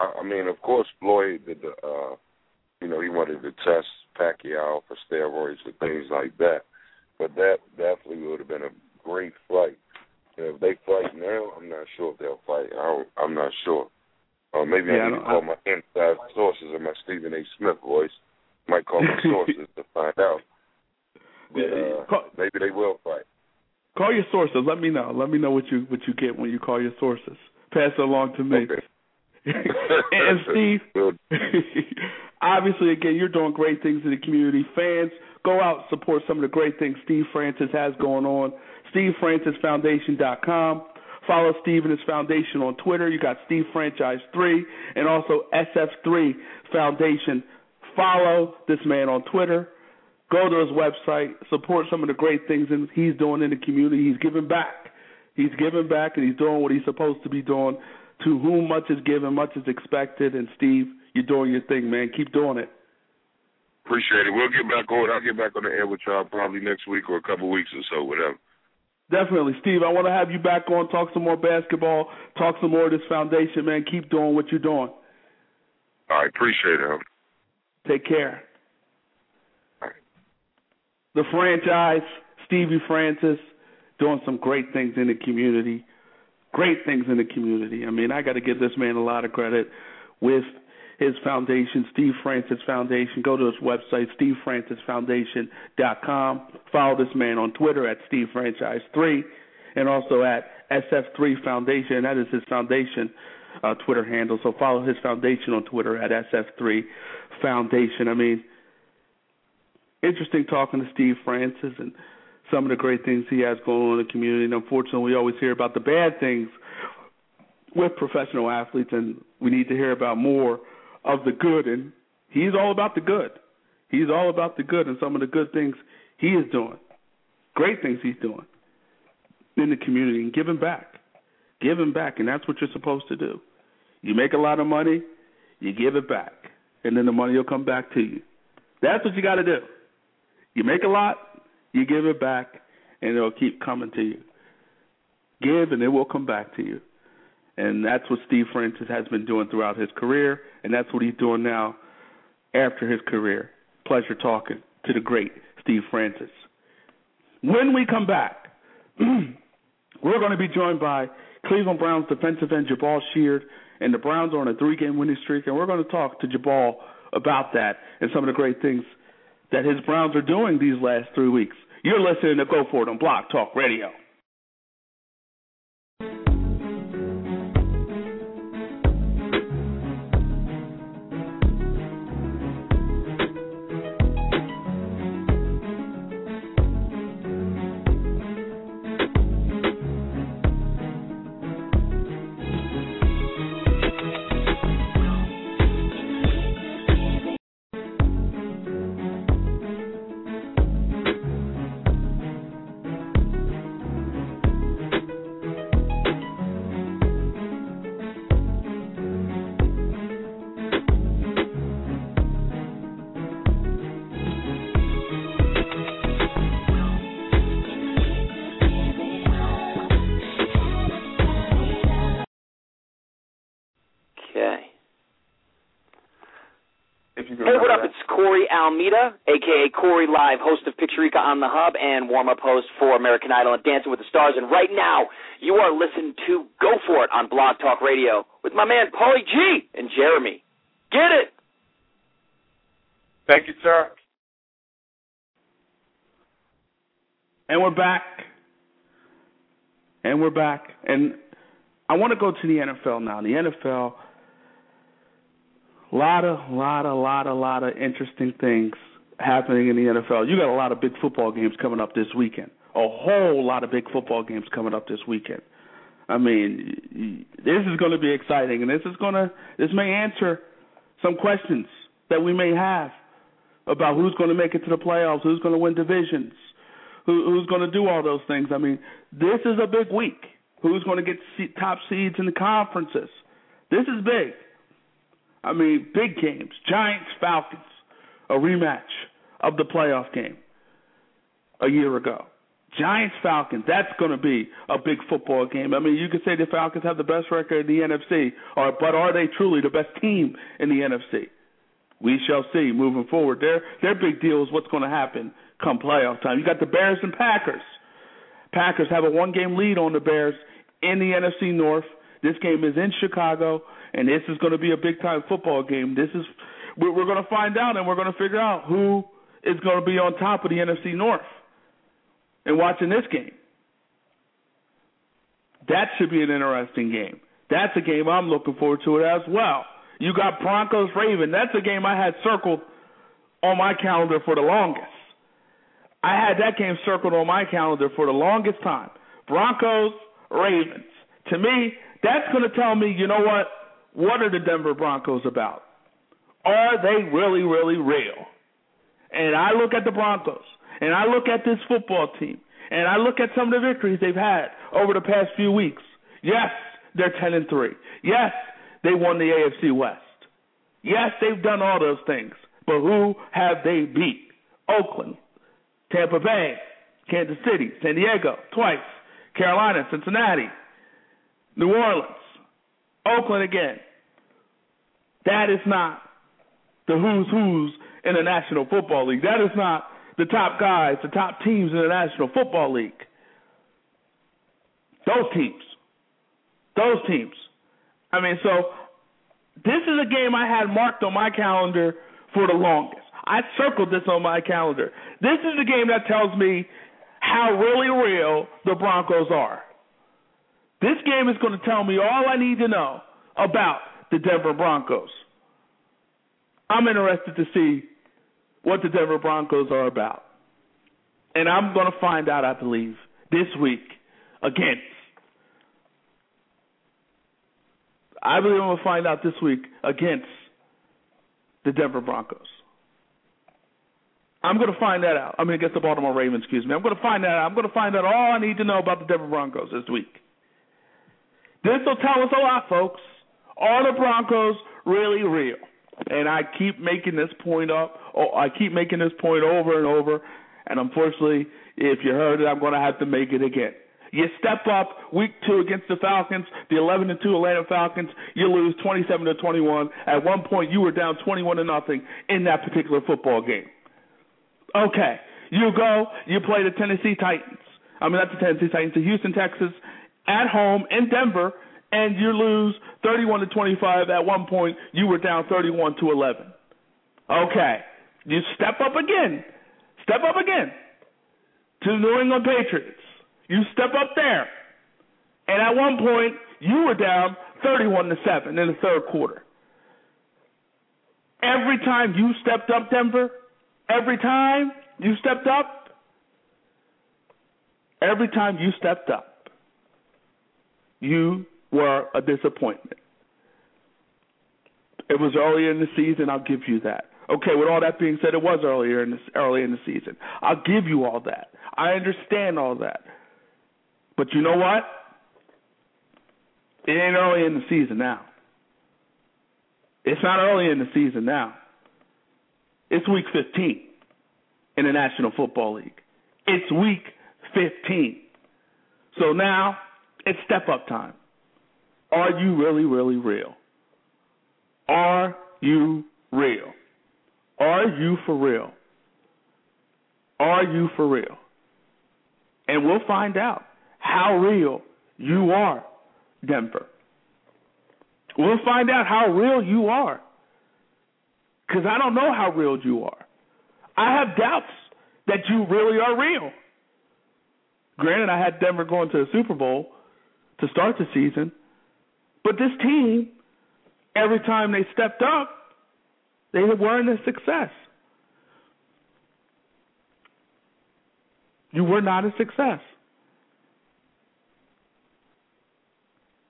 I, I mean, of course, Floyd did the, uh, you know, he wanted to test Pacquiao for steroids and things like that. But that definitely would have been a great fight. And if they fight now, I'm not sure if they'll fight. I don't, I'm not sure. Uh, maybe Yeah, I need I to call my inside sources in my Stephen A. Smith voice. Might call my sources to find out. But uh, Call- maybe they will fight. Call your sources. Let me know. Let me know what you what you get when you call your sources. Pass it along to me. Okay. and Steve, obviously, again, you're doing great things in the community. Fans, go out support some of the great things Steve Francis has going on. SteveFrancisFoundation.com. Follow Steve and his foundation on Twitter. You got Steve Franchise Three and also SF3 Foundation. Follow this man on Twitter. Go to his website. Support some of the great things he's doing in the community. He's giving back. He's giving back and he's doing what he's supposed to be doing. To whom much is given, much is expected. And Steve, you're doing your thing, man. Keep doing it. Appreciate it. We'll get back on. I'll get back on the air with y'all probably next week or a couple weeks or so, whatever. Definitely, Steve. I want to have you back on, talk some more basketball, talk some more of this foundation, man. Keep doing what you're doing. I appreciate it. Take care. The franchise, Stevie Francis, doing some great things in the community. Great things in the community. I mean, I got to give this man a lot of credit with his foundation, Steve Francis Foundation. Go to his website, stevefrancisfoundation.com. Follow this man on Twitter at SteveFranchise3 and also at SF3 Foundation. That is his foundation uh, Twitter handle. So follow his foundation on Twitter at SF3 Foundation. I mean, interesting talking to Steve Francis and some of the great things he has going on in the community. And unfortunately, we always hear about the bad things with professional athletes, and we need to hear about more of the good. And he's all about the good. He's all about the good and some of the good things he is doing. Great things he's doing in the community and giving back. Giving back, and that's what you're supposed to do. You make a lot of money, you give it back, and then the money will come back to you. That's what you got to do. You make a lot, you give it back, and it'll keep coming to you. Give, and it will come back to you. And that's what Steve Francis has been doing throughout his career, and that's what he's doing now after his career. Pleasure talking to the great Steve Francis. When we come back, we're going to be joined by Cleveland Browns defensive end Jabaal Sheard, and the Browns are on a three-game winning streak, and we're going to talk to Jabaal about that and some of the great things that his Browns are doing these last three weeks. You're listening to Go For It on Blog Talk Radio. Almeida, aka Corey Live, host of Picturica on the Hub and warm-up host for American Idol and Dancing with the Stars. And right now, you are listening to Go For It on Blog Talk Radio with my man Paulie G and Jeremy. Get it? Thank you, sir. And we're back. And we're back. And I want to go to the NFL now. The NFL, lot of, lot of, lot of, lot of interesting things happening in the NFL. You got a lot of big football games coming up this weekend. A whole lot of big football games coming up this weekend. I mean, this is going to be exciting, and this is going to this may answer some questions that we may have about who's going to make it to the playoffs, who's going to win divisions, who, who's going to do all those things. I mean, this is a big week. Who's going to get top seeds in the conferences? This is big. I mean, big games. Giants, Falcons, a rematch of the playoff game a year ago. Giants Falcons, that's going to be a big football game. I mean, you could say the Falcons have the best record in the NFC, or, but are they truly the best team in the NFC? We shall see moving forward. Their their big deal is what's going to happen come playoff time. You got the Bears and Packers. Packers have a one game lead on the Bears in the NFC North. This game is in Chicago, and this is going to be a big time football game. This is we're, going to find out, and we're going to figure out who is going to be on top of the NFC North. And watching this game, that should be an interesting game. That's a game I'm looking forward to it as well. You got Broncos Raven. That's a game I had circled on my calendar for the longest. I had that game circled on my calendar for the longest time. Broncos Ravens. To me, that's going to tell me, you know what? What are the Denver Broncos about? Are they really, really real? And I look at the Broncos, and I look at this football team, and I look at some of the victories they've had over the past few weeks. Yes, they're 10 and 3. Yes, they won the AFC West. Yes, they've done all those things. But who have they beat? Oakland, Tampa Bay, Kansas City, San Diego, twice, Carolina, Cincinnati, New Orleans, Oakland again. That is not the who's who's in the National Football League. That is not the top guys, the top teams in the National Football League. Those teams. Those teams. I mean, so this is a game I had marked on my calendar for the longest. I circled this on my calendar. This is the game that tells me how really real the Broncos are. This game is going to tell me all I need to know about the Denver Broncos. I'm interested to see what the Denver Broncos are about. And I'm going to find out, I believe, this week against I believe I'm going to find out this week against the Denver Broncos. I'm going to find that out. I mean, against the Baltimore Ravens, excuse me. I'm going to find that out. I'm going to find out all I need to know about the Denver Broncos this week. This will tell us a lot, folks. Are the Broncos really real? And I keep making this point up. Oh, I keep making this point over and over. And unfortunately, if you heard it, I'm going to have to make it again. You step up week two against the Falcons, the 11 to 2 Atlanta Falcons. You lose 27 to 21. At one point, you were down 21 to nothing in that particular football game. Okay, you go, you play the Tennessee Titans. I mean, not the Tennessee Titans, the Houston Texans at home in Denver, and you lose 31 to 25. At one point, you were down 31 to 11. Okay, you step up again, step up again to the New England Patriots. You step up there. And at one point, you were down 31 to 7 in the third quarter. Every time you stepped up, Denver, every time you stepped up, every time you stepped up, you were a disappointment. It was earlier in the season, I'll give you that. Okay, with all that being said, it was earlier in the, early in the season. I'll give you all that. I understand all that. But you know what? It ain't early in the season now. It's not early in the season now. It's week 15 in the National Football League. It's week 15. So now it's step up time. Are you really, really real? Are you real? Are you for real? Are you for real? And we'll find out how real you are, Denver. We'll find out how real you are. Because I don't know how real you are. I have doubts that you really are real. Granted, I had Denver going to the Super Bowl to start the season, but this team, every time they stepped up, they weren't a success. You were not a success.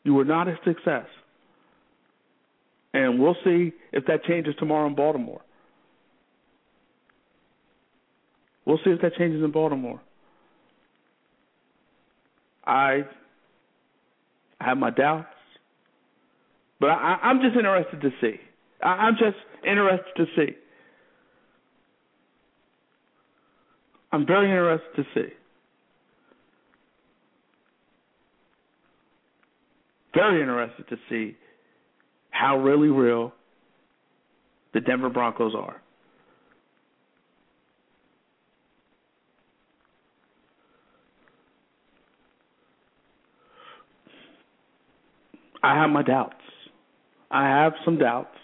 You were not a success. And we'll see if that changes tomorrow in Baltimore. We'll see if that changes in Baltimore. I have my doubts, but I, I'm just interested to see. I, I'm just interested to see. I'm very interested to see. Very interested to see how really real the Denver Broncos are. I have my doubts. I have some doubts.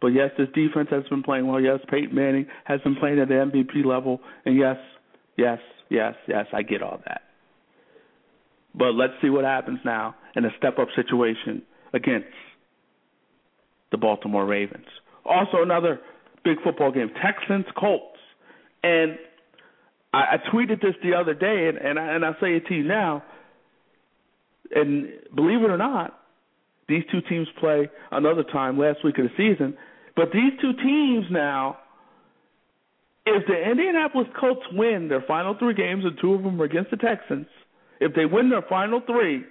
But yes, this defense has been playing well. Yes, Peyton Manning has been playing at the MVP level. And yes, yes, yes, yes, I get all that. But let's see what happens now in a step up situation against the Baltimore Ravens. Also, another big football game Texans Colts. And I, I tweeted this the other day, and, and, I, and I say it to you now. And believe it or not, these two teams play another time last week of the season. But these two teams now, if the Indianapolis Colts win their final three games, and two of them are against the Texans, if they win their final three,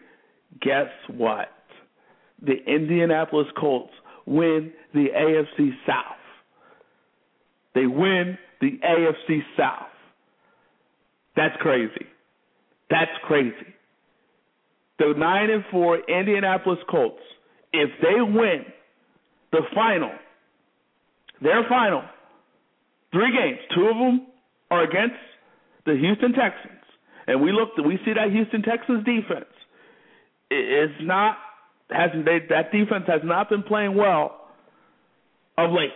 guess what? The Indianapolis Colts win the AFC South. They win the AFC South. That's crazy. That's crazy. The 9 and 4 Indianapolis Colts, if they win the final, their final, three games, two of them are against the Houston Texans. And we look, we see that Houston Texans defense is not hasn't they, that defense has not been playing well of late.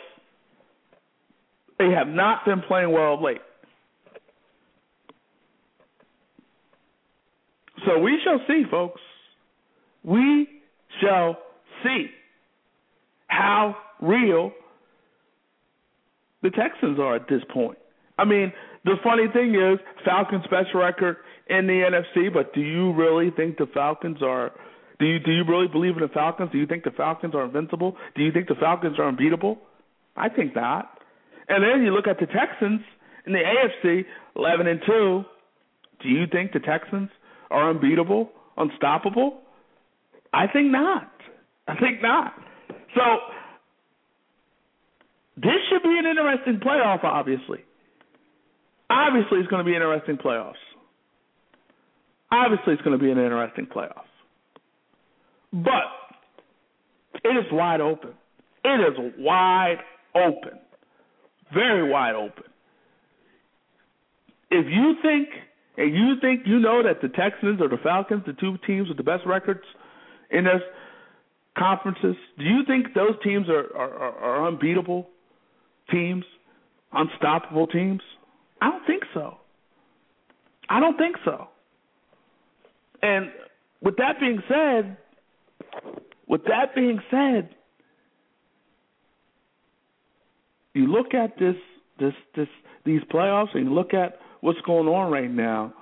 They have not been playing well of late. So we shall see, folks. We shall see how real the Texans are at this point. I mean, the funny thing is, Falcons' best record in the NFC, but do you really think the Falcons are? Do you do you really believe in the Falcons? Do you think the Falcons are invincible? Do you think the Falcons are unbeatable? I think not. And then you look at the Texans in the AFC, eleven and two. Do you think the Texans are unbeatable, unstoppable? I think not. I think not. So this should be an interesting playoff, obviously. Obviously, it's going to be interesting playoffs. Obviously, it's going to be an interesting playoff. But it is wide open. It is wide open. Very wide open. If you think and you think you know that the Texans or the Falcons, the two teams with the best records in their conferences, do you think those teams are, are, are unbeatable teams, unstoppable teams? I don't think so. I don't think so. And with that being said, with that being said, you look at this this this these playoffs and you look at what's going on right now,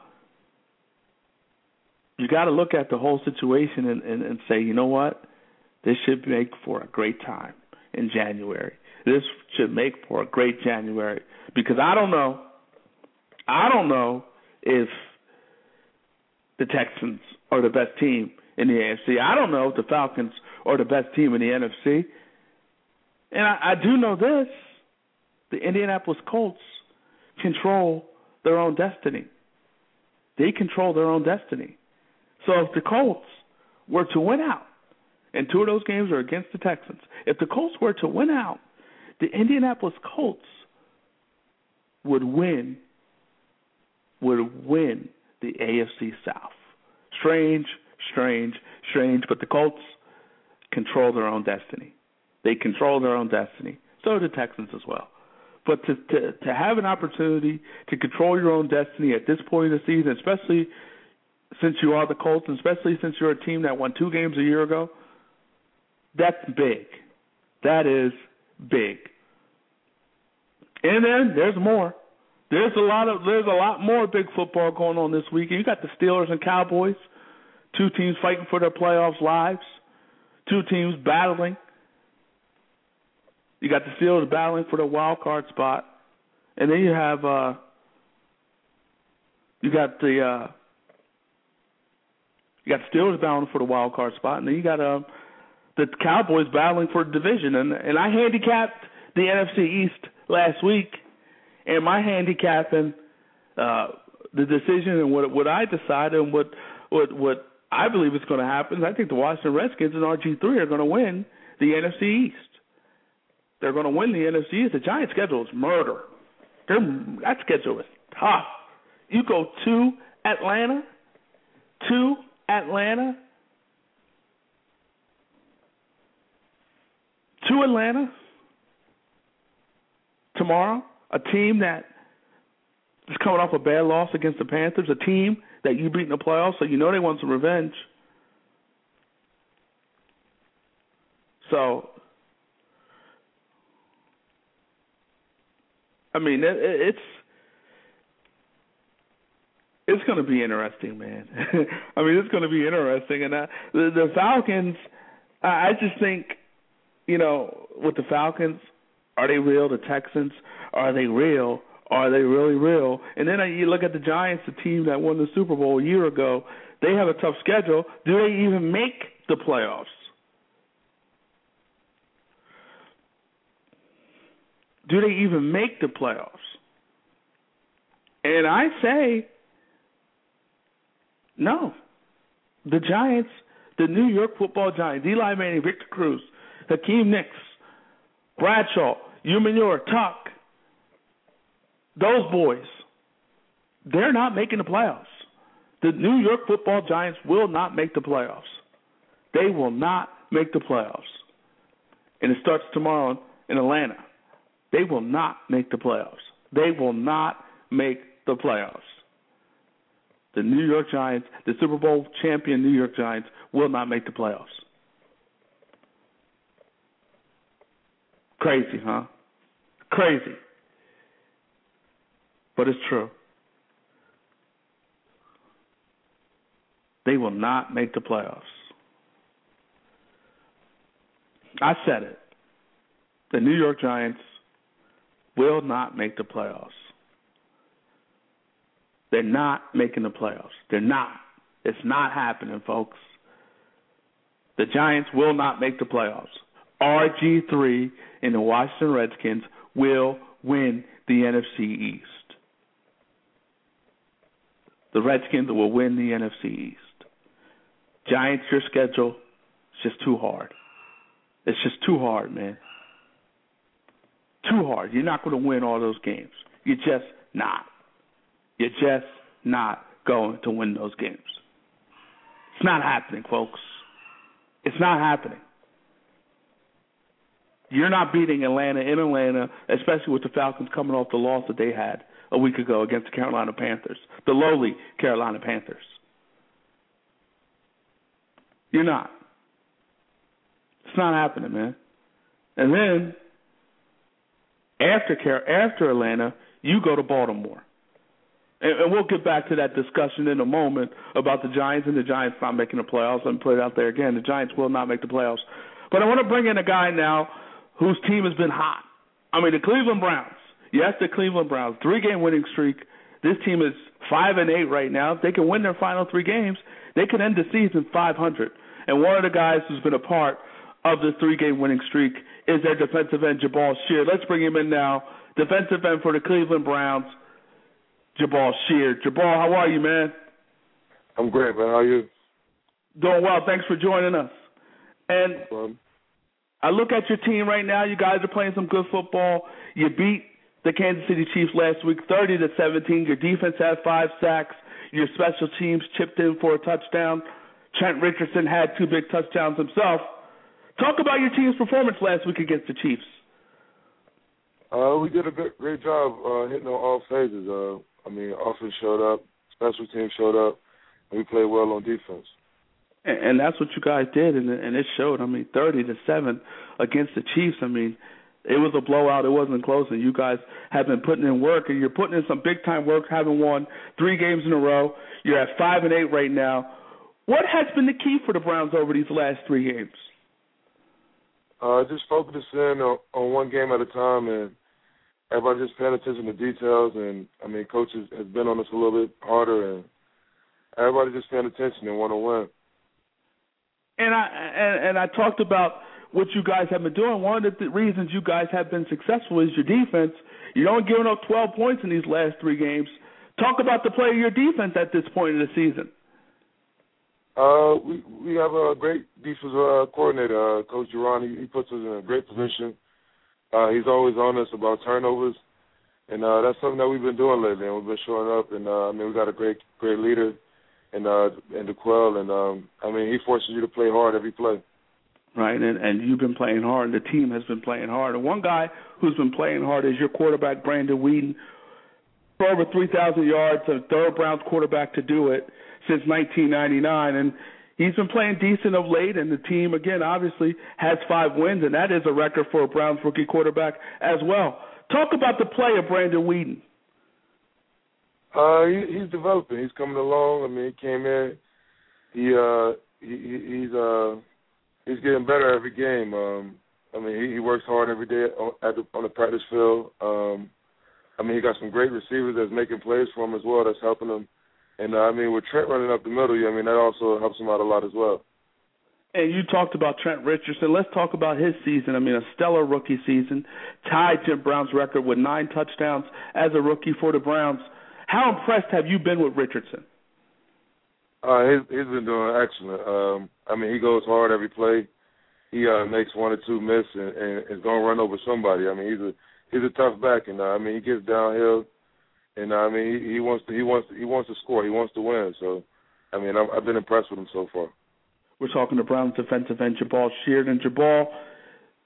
you got to look at the whole situation and, and, and say, you know what, this should make for a great time in January. This should make for a great January because I don't know I don't know if the Texans are the best team in the AFC. I don't know if the Falcons are the best team in the NFC. And I, I do know this the Indianapolis Colts control their own destiny. They control their own destiny. So if the Colts were to win out, and two of those games are against the Texans, if the Colts were to win out, the Indianapolis Colts would win would win the AFC South. Strange, strange, strange, but the Colts control their own destiny. They control their own destiny. So do the Texans as well. But to, to to have an opportunity to control your own destiny at this point in the season, especially since you are the Colts, and especially since you're a team that won two games a year ago, that's big. That is big. And then there's more. There's a lot of there's a lot more big football going on this weekend. You got the Steelers and Cowboys, two teams fighting for their playoffs lives, two teams battling. You got the Steelers battling for the wild card spot, and then you have uh, you got the uh, You got the Steelers battling for the wild card spot, and then you got uh, the Cowboys battling for the division. And and I handicapped the NFC East last week, and my handicapping uh, the decision and what what I decided and what what what I believe is going to happen. I think the Washington Redskins and RG three are going to win the NFC East. They're going to win the NFC. The Giants' schedule is murder. Their that schedule is tough. You go to Atlanta, to Atlanta, to Atlanta tomorrow. A team that is coming off a bad loss against the Panthers, a team that you beat in the playoffs, so you know they want some revenge. So, I mean, it, it's it's going to be interesting, man. I mean, it's going to be interesting, and uh, the, the Falcons. I just think, you know, with the Falcons, are they real? The Texans, are they real? Are they really real? And then you look at the Giants, the team that won the Super Bowl a year ago. They have a tough schedule. Do they even make the playoffs? Do they even make the playoffs? And I say no. The Giants, the New York football Giants, Eli Manning, Victor Cruz, Hakeem Nicks, Bradshaw, Umenyiora, Tuck, those boys, they're not making the playoffs. The New York football Giants will not make the playoffs. They will not make the playoffs. And it starts tomorrow in Atlanta. They will not make the playoffs. They will not make the playoffs. The New York Giants, the Super Bowl champion New York Giants, will not make the playoffs. Crazy, huh? Crazy but it's true. They will not make the playoffs. I said it. The New York Giants will not make the playoffs. They're not making the playoffs. They're not. It's not happening, folks. The Giants will not make the playoffs. RG3 and the Washington Redskins will win the NFC East the Redskins will win the NFC East. Giants, your schedule is just too hard. It's just too hard, man. Too hard. You're not going to win all those games. You're just not. You're just not going to win those games. It's not happening, folks. It's not happening. You're not beating Atlanta in Atlanta, especially with the Falcons coming off the loss that they had a week ago against the Carolina Panthers, the lowly Carolina Panthers. You're not. It's not happening, man. And then after care after Atlanta, you go to Baltimore. And, and we'll get back to that discussion in a moment about the Giants and the Giants not making the playoffs. Let me put it out there again. The Giants will not make the playoffs. But I want to bring in a guy now whose team has been hot. I mean, the Cleveland Browns. Yes, the Cleveland Browns, three game winning streak. This team is five and eight right now. If they can win their final three games, they can end the season 500. And one of the guys who's been a part of the three game winning streak is their defensive end, Jabaal Sheard. Let's bring him in now. Defensive end for the Cleveland Browns, Jabaal Sheard. Jabaal, how are you, man? I'm great, man. How are you? Doing well. Thanks for joining us. And I look at your team right now. You guys are playing some good football. You beat the Kansas City Chiefs last week, 30 to 17. Your defense had five sacks. Your special teams chipped in for a touchdown. Trent Richardson had two big touchdowns himself. Talk about your team's performance last week against the Chiefs. Uh, we did a great, great job uh, hitting on all phases. Uh, I mean, offense showed up, special teams showed up, and we played well on defense. And, and that's what you guys did, and, and it showed. I mean, thirty to seven against the Chiefs. I mean, it was a blowout. It wasn't close, and you guys have been putting in work, and you're putting in some big time work. Having won three games in a row, you're at five and eight right now. What has been the key for the Browns over these last three games? Uh, just focusing on, on one game at a time, and everybody just paying attention to details. And I mean, coaches has been on us a little bit harder, and everybody's just paying attention and want to win. And I and, and I talked about what you guys have been doing. One of the th- reasons you guys have been successful is your defense. You don't giving up 12 points in these last three games. Talk about the play of your defense at this point in the season. Uh, we we have a great defensive uh, coordinator, uh, Coach Jauron. He, he puts us in a great position. Uh, he's always on us about turnovers, and uh, that's something that we've been doing lately. And we've been showing up, and uh, I mean we got a great great leader, and uh, and D'Qwell, and um, I mean he forces you to play hard every play. Right, and and you've been playing hard. The team has been playing hard. And one guy who's been playing hard is your quarterback, Brandon Weeden, for over 3,000 yards, a third Browns quarterback to do it since 1999, and he's been playing decent of late. And the team, again, obviously has five wins, and that is a record for a Browns rookie quarterback as well. Talk about the play of Brandon Weeden. Uh, he, he's developing. He's coming along. I mean, he came in. He uh, he, he's uh, he's getting better every game. Um, I mean, he, he works hard every day on, at the, on the practice field. Um, I mean, he got some great receivers that's making plays for him as well. That's helping him. And uh, I mean, with Trent running up the middle, I mean that also helps him out a lot as well. And you talked about Trent Richardson. Let's talk about his season. I mean, a stellar rookie season, tied Jim Brown's record with nine touchdowns as a rookie for the Browns. How impressed have you been with Richardson? Uh, he's, he's been doing excellent. Um, I mean, he goes hard every play. He uh, makes one or two miss and, and is going to run over somebody. I mean, he's a he's a tough back, and uh, I mean, he gets downhill, and uh, I mean, he, he wants to he wants to, he wants to score. He wants to win. So, I mean, I've, I've been impressed with him so far. We're talking to Browns defensive end Jabaal Sheard and Jabaal.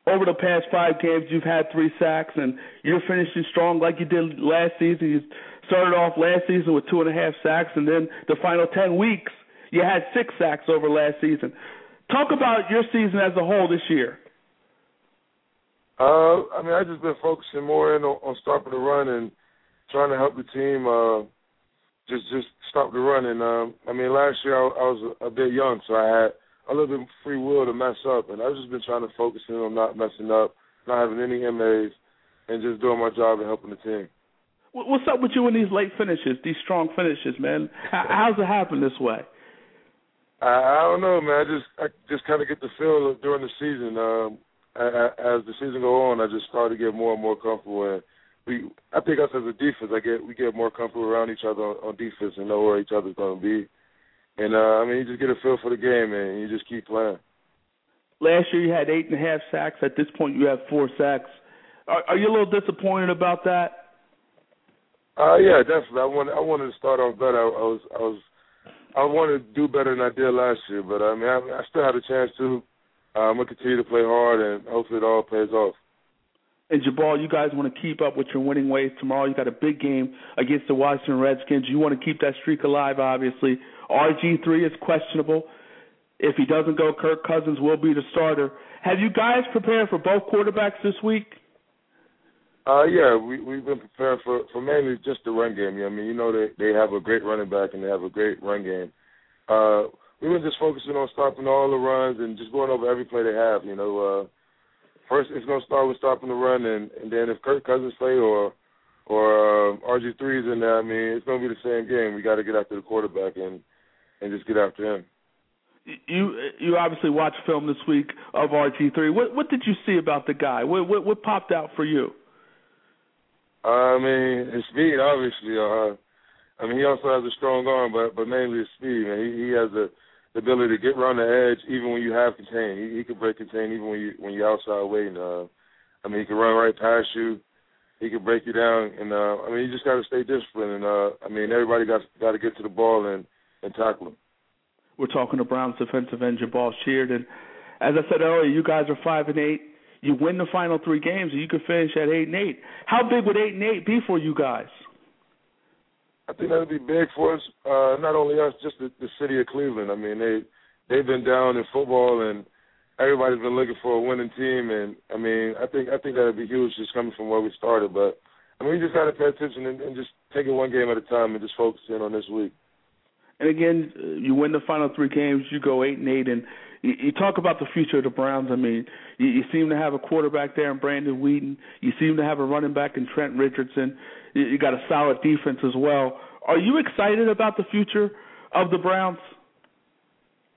Over the past five games, you've had three sacks, and you're finishing strong like you did last season. You started off last season with two and a half sacks, and then the final ten weeks, you had six sacks over last season. Talk about your season as a whole this year. Uh, I mean, I just been focusing more in on, on stopping the run and trying to help the team uh, just just stop the run. And um, I mean, last year I, I was a, a bit young, so I had a little bit free will to mess up, and I've just been trying to focus in on not messing up, not having any MAs, and just doing my job and helping the team. What's up with you in these late finishes, these strong finishes, man? How's it happen this way? I, I don't know, man. I just I just kind of get the feel of, during the season. Um, as the season go on, I just start to get more and more comfortable. And we, I think us as a defense, I get we get more comfortable around each other on, on defense and know where each other's going to be. And uh, I mean, you just get a feel for the game, and you just keep playing. Last year, you had eight and a half sacks. At this point, you have four sacks. Are, are you a little disappointed about that? Uh, yeah, definitely. I wanted I wanted to start off better. I, I was I was I wanted to do better than I did last year, but I mean, I, I still have a chance to. Uh, I'm gonna continue to play hard, and hopefully it all pays off. And Jabaal, you guys want to keep up with your winning ways tomorrow. You got a big game against the Washington Redskins. You want to keep that streak alive, obviously. RG3 is questionable. If he doesn't go, Kirk Cousins will be the starter. Have you guys prepared for both quarterbacks this week? Uh, yeah, we we've been preparing for for mainly just the run game. I mean, you know they they have a great running back and they have a great run game. Uh, we've been just focusing on stopping all the runs and just going over every play they have. You know, uh, first it's going to start with stopping the run, and and then if Kirk Cousins play or or uh, RG threes in there, I mean, it's going to be the same game. We got to get after the quarterback and and just get after him. You you obviously watched film this week of RG three. What what did you see about the guy? What what, what popped out for you? I mean, his speed, obviously. Uh, I mean, he also has a strong arm, but but mainly his speed. Man, he, he has the, the ability to get around the edge even when you have contain. He, he can break contain even when you when you're outside waiting. Uh, I mean, he can run right past you. He can break you down, and uh, I mean, you just got to stay disciplined. And uh, I mean, everybody got got to get to the ball and and tackle him. We're talking to Browns defensive end Jabaal Sheard, and as I said earlier, you guys are five and eight you win the final three games, and you could finish at eight and eight. How big would eight and eight be for you guys? I think that would be big for us. Uh, not only us, just the, the city of Cleveland. I mean, they they've been down in football, and everybody's been looking for a winning team. And I mean, I think I think that would be huge, just coming from where we started. But I mean, we just got to pay attention and, and just take it one game at a time and just focus in on this week. And again, you win the final three games, you go eight and eight, and you, talk about the future of the Browns. I mean, you, you seem to have a quarterback there in Brandon Weeden. You seem to have a running back in Trent Richardson. You, got a solid defense as well. Are you excited about the future of the Browns?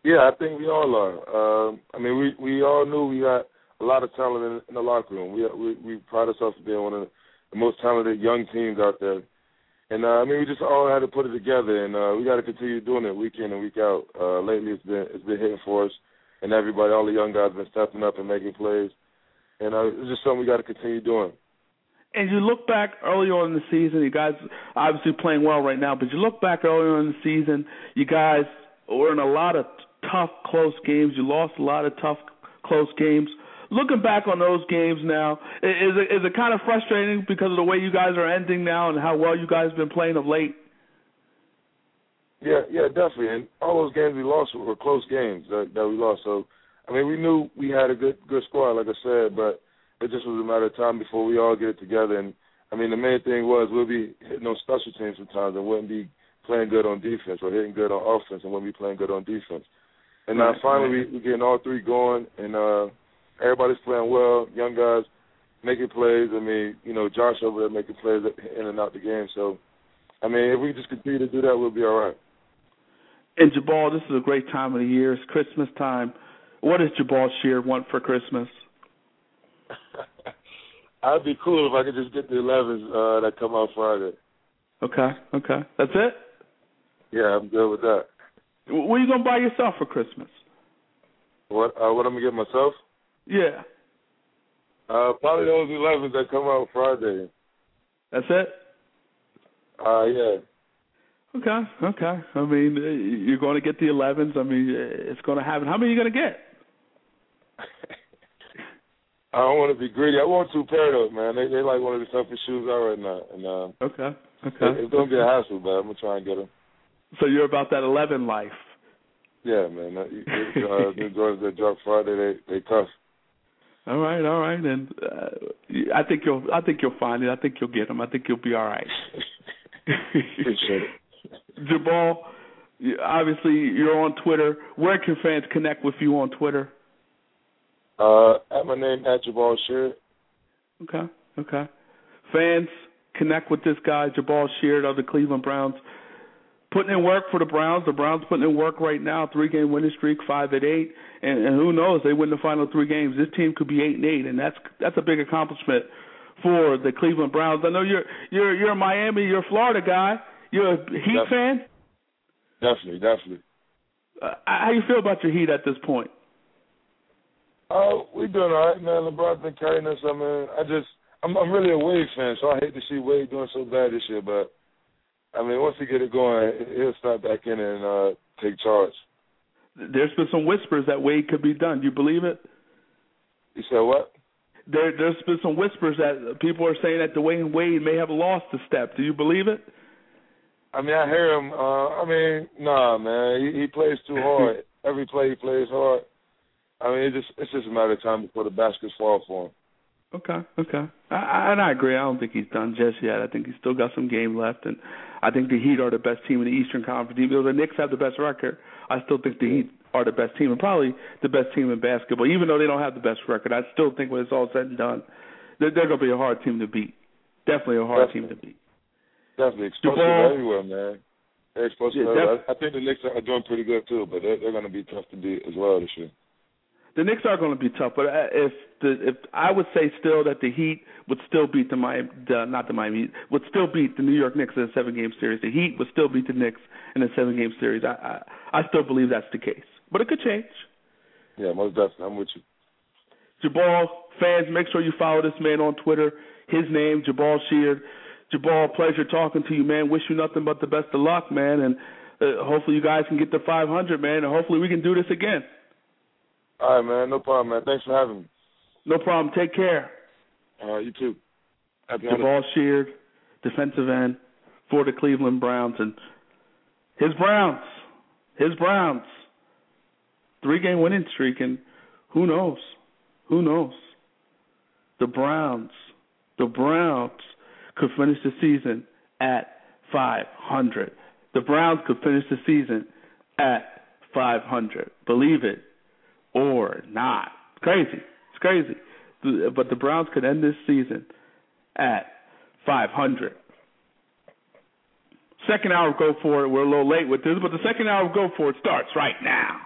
Yeah, I think we all are. Um, I mean, we we all knew we got a lot of talent in, in the locker room. We we we pride ourselves on being one of the most talented young teams out there. And uh, I mean, we just all had to put it together, and uh, we got to continue doing it week in and week out. Uh, lately, it's been it's been hitting for us, and everybody, all the young guys, have been stepping up and making plays, and uh, it's just something we got to continue doing. And you look back early on in the season, you guys obviously playing well right now, but you look back early on in the season, you guys were in a lot of tough, close games. You lost a lot of tough, close games. Looking back on those games now, is it, is it kind of frustrating because of the way you guys are ending now and how well you guys have been playing of late? Yeah, yeah, definitely. And all those games we lost were close games that, that we lost. So, I mean, we knew we had a good good squad, like I said, but it just was a matter of time before we all get it together. And I mean, the main thing was we'll be hitting on special teams sometimes and wouldn't be playing good on defense or hitting good on offense and wouldn't be playing good on defense. And now finally we, we're getting all three going, and uh, everybody's playing well. Young guys making plays. I mean, you know, Josh over there making plays in and out the game. So, I mean, if we just continue to do that, we'll be all right. And Jabaal, this is a great time of the year. It's Christmas time. What does Jabaal Sheard want for Christmas? I'd be cool if I could just get the 11s uh, that come out Friday. Okay, okay. That's it? Yeah, I'm good with that. What are you going to buy yourself for Christmas? What uh, what I'm going to get myself? Yeah. Uh, probably those 11s that come out Friday. That's it? Uh, yeah. Okay, okay. I mean, you're going to get the 11s. I mean, it's going to happen. How many are you going to get? I don't want to be greedy. I want two pair though, man. They they like one of the toughest shoes out right now, and uh, okay, okay. It, it's gonna be a hassle, but I'm gonna try and get them. So you're about that 11 life. Yeah, man. Uh, the Jordans that drop Friday, they they tough. All right, all right, and uh, I think you'll I think you'll find it. I think you'll get them. I think you'll be all right. Appreciate it. Jabaal, obviously you're on Twitter. Where can fans connect with you on Twitter? Uh, at my name at Jabaal Sheard. Okay, okay. Fans connect with this guy Jabaal Sheard of the Cleveland Browns. Putting in work for the Browns. The Browns putting in work right now. Three game winning streak, five at eight, and, and who knows? They win the final three games. This team could be eight and eight, and that's that's a big accomplishment for the Cleveland Browns. I know you're you're you're a Miami, you're a Florida guy. You're a Heat definitely. fan. Definitely, definitely. Uh, how you feel about your Heat at this point? Uh, we doing all right, man. LeBron's been carrying us. I mean, I just, I'm, I'm really a Wade fan, so I hate to see Wade doing so bad this year. But I mean, once he get it going, he'll start back in and uh, take charge. There's been some whispers that Wade could be done. Do you believe it? You said what? There, there's been some whispers that people are saying that Dwyane Wade may have lost a step. Do you believe it? I mean, I hear him. Uh, I mean, nah, man. He, he plays too hard. Every play he plays hard. I mean, it just it's just a matter of time before the baskets fall for him. Okay, okay, I, I, and I agree. I don't think he's done just yet. I think he's still got some game left, and I think the Heat are the best team in the Eastern Conference. Even though the Knicks have the best record, I still think the Heat are the best team, and probably the best team in basketball. Even though they don't have the best record, I still think when it's all said and done, they're, they're going to be a hard team to beat. Definitely a hard Definitely. team to beat. Definitely explosive Jabaal- everywhere, man. They're explosive. Yeah, everywhere. def- I think the Knicks are doing pretty good too, but they're, they're going to be tough to beat as well this year. The Knicks are going to be tough, but uh, if the if I would say still that the Heat would still beat the Miami, the, not the Miami, Heat, would still beat the New York Knicks in a seven game series. The Heat would still beat the Knicks in a seven game series. I, I I still believe that's the case, but it could change. Yeah, most definitely. I'm with you. Jabaal fans, make sure you follow this man on Twitter. His name Jabaal Sheard. Jabaal, pleasure talking to you, man. Wish you nothing but the best of luck, man, and uh, hopefully you guys can get to 500, man, and hopefully we can do this again. All right, man. No problem, man. Thanks for having me. No problem. Take care. All right, you too. Happy. Jabaal Sheard, defensive end for the Cleveland Browns, and his Browns, his Browns, three game winning streak, and who knows? Who knows? The Browns, the Browns could finish the season at 500. The Browns could finish the season at 500. Believe it or not. Crazy. It's crazy. But the Browns could end this season at 500. Second hour of Go For It. We're a little late with this, but the second hour of Go For It starts right now.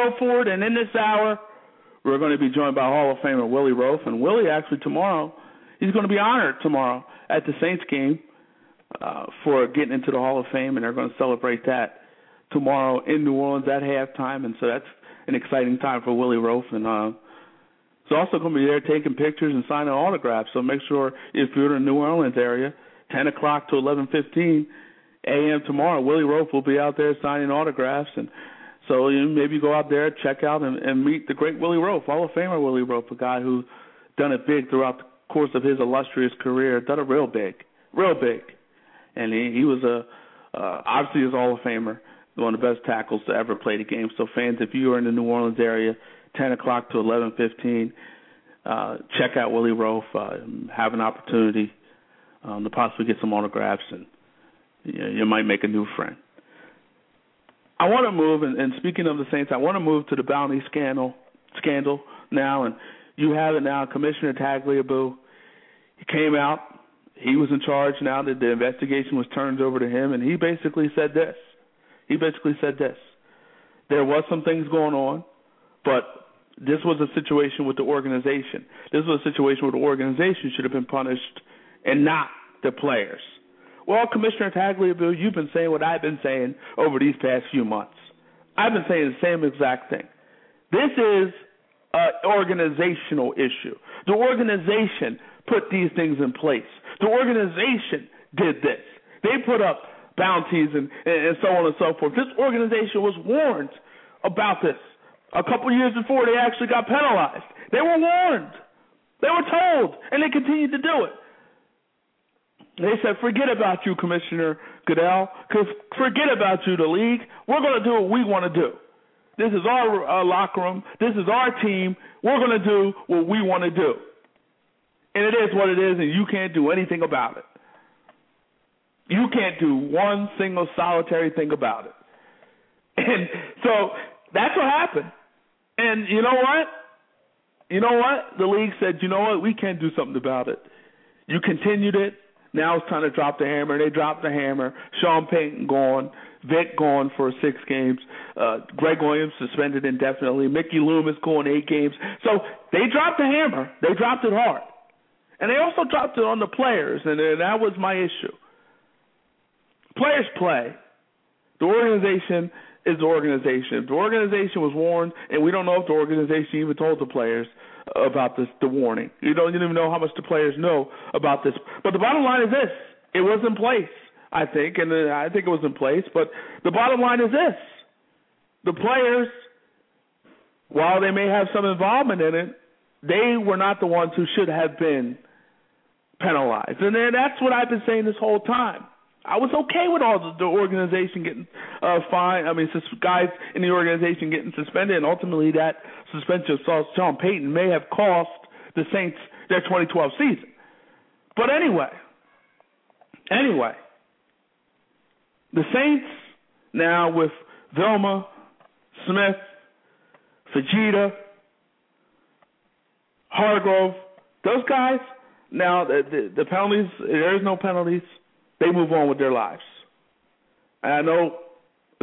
Go For It, and in this hour, we're going to be joined by Hall of Famer Willie Roaf. And Willie, actually, tomorrow, he's going to be honored tomorrow at the Saints game uh, for getting into the Hall of Fame, and they're going to celebrate that tomorrow in New Orleans at halftime. And so that's an exciting time for Willie Roaf. And uh, he's also going to be there taking pictures and signing autographs. So make sure if you're in the New Orleans area, 10 o'clock to 11:15 a.m. tomorrow, Willie Roaf will be out there signing autographs and so you know, maybe go out there, check out, and, and meet the great Willie Roaf, Hall of Famer Willie Roaf, a guy who done it big throughout the course of his illustrious career, done it real big, real big, and he, he was a uh, obviously a Hall of Famer, one of the best tackles to ever play the game. So fans, if you are in the New Orleans area, 10 o'clock to 11:15, uh, check out Willie Roaf. Uh, have an opportunity um, to possibly get some autographs, and you, know, you might make a new friend. I want to move, and, and speaking of the Saints, I want to move to the bounty scandal scandal now, and you have it now. Commissioner Tagliabue, he came out. He was in charge now that the investigation was turned over to him, and he basically said this. He basically said this. There was some things going on, but this was a situation with the organization. This was a situation where the organization should have been punished and not the players. Well, Commissioner Tagliabue, you've been saying what I've been saying over these past few months. I've been saying the same exact thing. This is an organizational issue. The organization put these things in place. The organization did this. They put up bounties and, and so on and so forth. This organization was warned about this a couple years before they actually got penalized. They were warned. They were told, and they continued to do it. They said, forget about you, Commissioner Goodell. Forget about you, the league. We're going to do what we want to do. This is our uh, locker room. This is our team. We're going to do what we want to do. And it is what it is, and you can't do anything about it. You can't do one single solitary thing about it. And so that's what happened. And you know what? You know what? The league said, you know what? We can't do something about it. You continued it. Now it's time to drop the hammer. They dropped the hammer. Sean Payton gone. Vitt gone for six games. Uh, Gregg Williams suspended indefinitely. Mickey Loomis going eight games. So they dropped the hammer. They dropped it hard. And they also dropped it on the players, and that was my issue. Players play. The organization is the organization. If the organization was warned, and we don't know if the organization even told the players about this, the warning. You don't even know how much the players know about this. But the bottom line is this: it was in place, I think, and uh, I think it was in place. But the bottom line is this: the players, while they may have some involvement in it, they were not the ones who should have been penalized. And that's what I've been saying this whole time. I was okay with all the, the organization getting uh, fined. I mean, sus- guys in the organization getting suspended, and ultimately that suspension of Sean Payton may have cost the Saints their 2012 season. But anyway, anyway, the Saints now with Vilma, Smith, Fujita, Hargrove, those guys. Now the, the, the penalties, there is no penalties they move on with their lives. And I know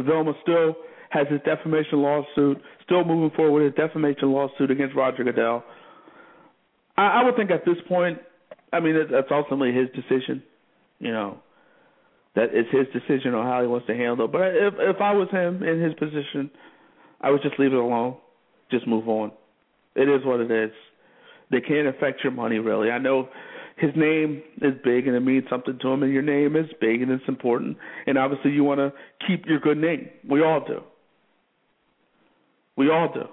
Vilma still has his defamation lawsuit, still moving forward with his defamation lawsuit against Roger Goodell. I, I would think at this point, I mean, that's ultimately his decision. You know, that it's his decision on how he wants to handle it. But if if I was him in his position, I would just leave it alone, just move on. It is what it is. They can't affect your money really. I know his name is big and it means something to him, and your name is big and it's important. And obviously, you want to keep your good name. We all do. We all do.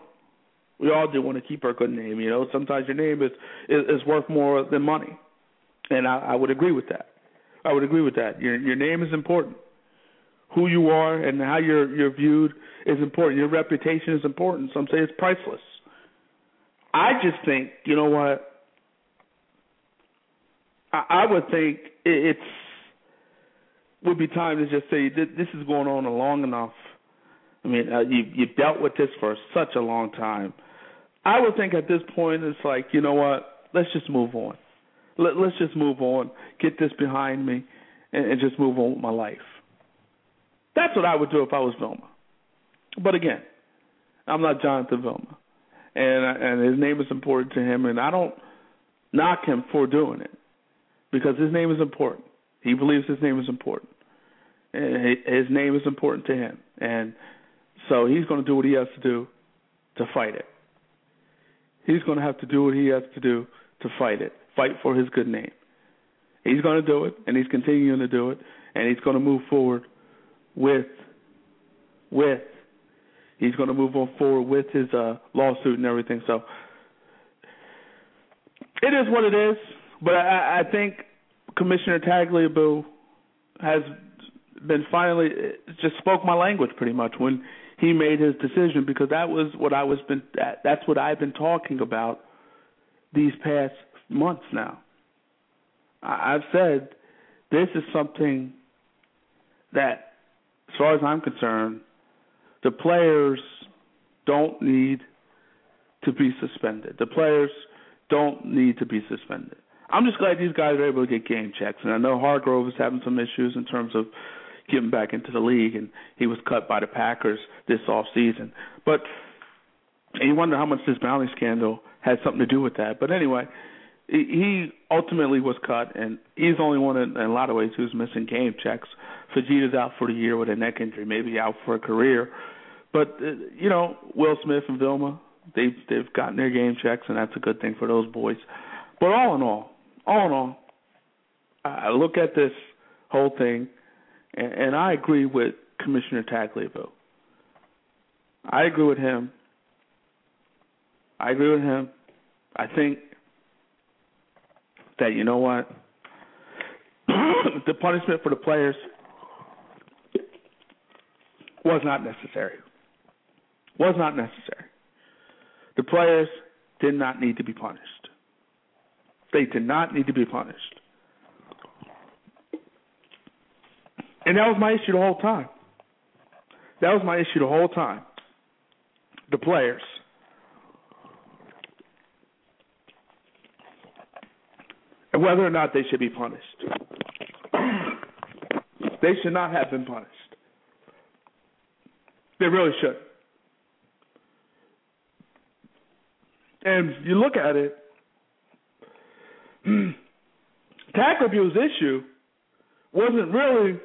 We all do want to keep our good name. You know, sometimes your name is is, is worth more than money, and I, I would agree with that. I would agree with that. Your your name is important. who you are and how you're you're viewed is important. Your reputation is important. Some say it's priceless. I just think, you know what? I, I would think it's would be time to just say this is going on long enough. I mean, uh, you you've dealt with this for such a long time. I would think at this point it's like, you know what? Let's just move on. Let, let's just move on. Get this behind me, and, and just move on with my life. That's what I would do if I was Vilma. But again, I'm not Jonathan Vilma, and and his name is important to him, and I don't knock him for doing it because his name is important. He believes his name is important. His name is important to him, and so he's going to do what he has to do to fight it. He's going to have to do what he has to do to fight it, fight for his good name. He's going to do it, and he's continuing to do it, and he's going to move forward with with he's going to move on forward with his uh, lawsuit and everything. So it is what it is. But I, I think Commissioner Tagliabue has been finally just spoke my language pretty much when he made his decision because that was what I was been that's what I've been talking about these past months now. I've said this is something that as far as I'm concerned, the players don't need to be suspended. The players don't need to be suspended. I'm just glad these guys are able to get game checks. And I know Hargrove is having some issues in terms of getting back into the league, and he was cut by the Packers this off season. But and you wonder how much this bounty scandal had something to do with that. But anyway, he ultimately was cut, and he's the only one in, a lot of ways who's missing game checks. Fujita's out for the year with a neck injury, maybe out for a career. But uh, you know, Will Smith and Vilma, they've they've gotten their game checks, and that's a good thing for those boys. But all in all, all in all, I look at this whole thing, and, and I agree with Commissioner Tagliabue. I agree with him. I agree with him. I think that you know what, the punishment for the players was not necessary. Was not necessary. The players did not need to be punished. They did not need to be punished. And that was my issue the whole time. That was my issue the whole time. The players. And whether or not they should be punished. they should not have been punished. They really should. And you look at it, Tagliabue's issue wasn't really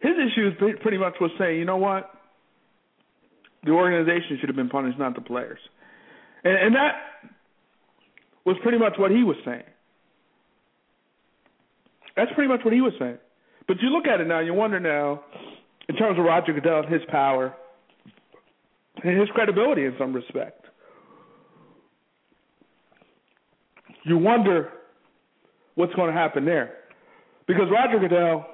his issue pretty much was saying, you know what, the organization should have been punished, not the players, and, and that was pretty much what he was saying. That's pretty much what he was saying. But you look at it now, you wonder now, in terms of Roger Goodell his power and his credibility in some respect. You wonder what's going to happen there. Because Roger Goodell,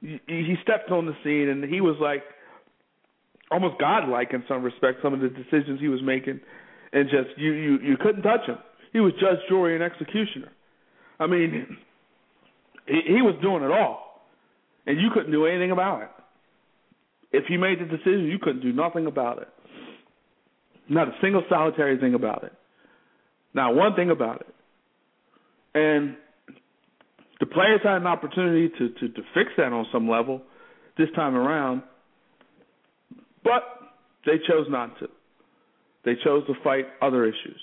he stepped on the scene and he was like almost godlike in some respects, some of the decisions he was making. And just, you, you, you couldn't touch him. He was judge, jury, and executioner. I mean, he, he was doing it all and you couldn't do anything about it. If he made the decision, you couldn't do nothing about it. Not a single solitary thing about it. Not one thing about it. And the players had an opportunity to, to, to fix that on some level this time around, but they chose not to. They chose to fight other issues.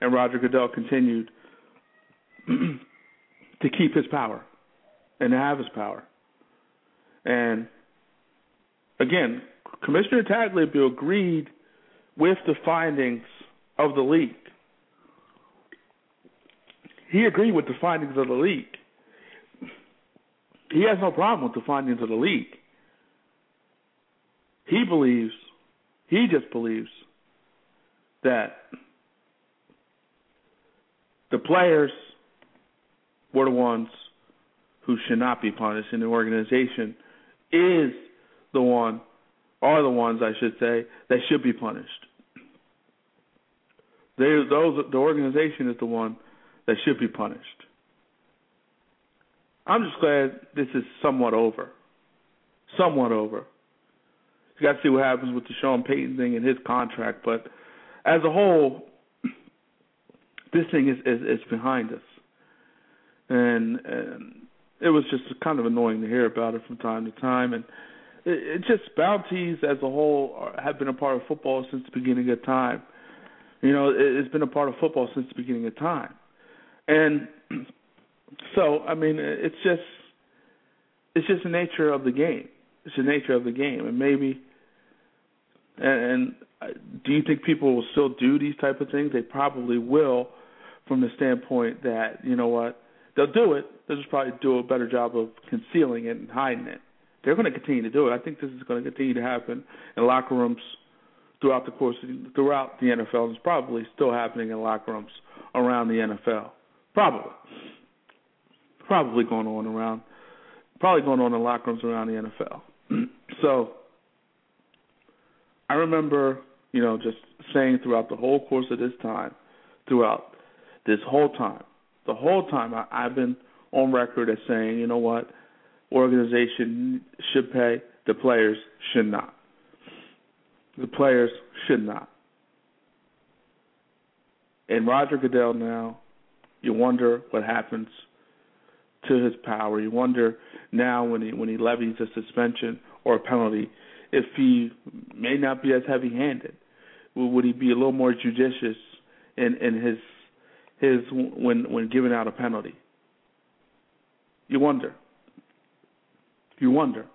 And Roger Goodell continued to keep his power and to have his power. And again, Commissioner Tagliabue agreed with the findings of the league. He agreed with the findings of the league. He has no problem with the findings of the league. He believes, he just believes that the players were the ones who should not be punished, and the organization is the one, are the ones I should say, that should be punished. They, those, the organization is the one that should be punished. I'm just glad this is somewhat over. Somewhat over. You got to see what happens with the Sean Payton thing and his contract, but as a whole, this thing is is, is behind us, and, and it was just kind of annoying to hear about it from time to time, and it, it just bounties as a whole have been a part of football since the beginning of time. You know, it, it's been a part of football since the beginning of time, and so I mean, it's just it's just the nature of the game. It's the nature of the game, and maybe. And, and do you think people will still do these type of things? They probably will, from the standpoint that you know what they'll do it. They'll just probably do a better job of concealing it and hiding it. They're going to continue to do it. I think this is going to continue to happen in locker rooms throughout the course of, throughout the NFL. It's probably still happening in locker rooms around the NFL. Probably, probably going on around, probably going on in locker rooms around the NFL. so, I remember, you know, just saying throughout the whole course of this time, throughout this whole time. The whole time I, I've been on record as saying, you know what, organization should pay, the players should not. The players should not. And Roger Goodell now, you wonder what happens to his power. You wonder now when he when he levies a suspension or a penalty, if he may not be as heavy-handed. Would he be a little more judicious in in his his when when giving out a penalty. You wonder. You wonder.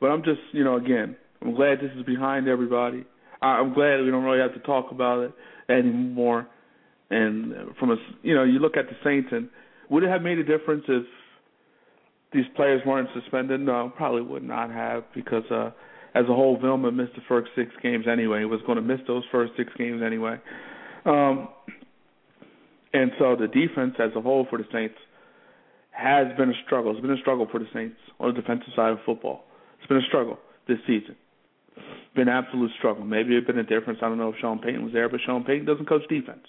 But I'm just, you know, again, I'm glad this is behind everybody. I'm glad we don't really have to talk about it anymore. And from a, you know, you look at the Saints, and would it have made a difference if these players weren't suspended? No, probably would not have because uh, as a whole, Vilma missed the first six games anyway. He was going to miss those first six games anyway. Um, and so the defense as a whole for the Saints has been a struggle. It's been a struggle for the Saints on the defensive side of football. It's been a struggle this season. Been an absolute struggle. Maybe it's been a difference. I don't know if Sean Payton was there, but Sean Payton doesn't coach defense.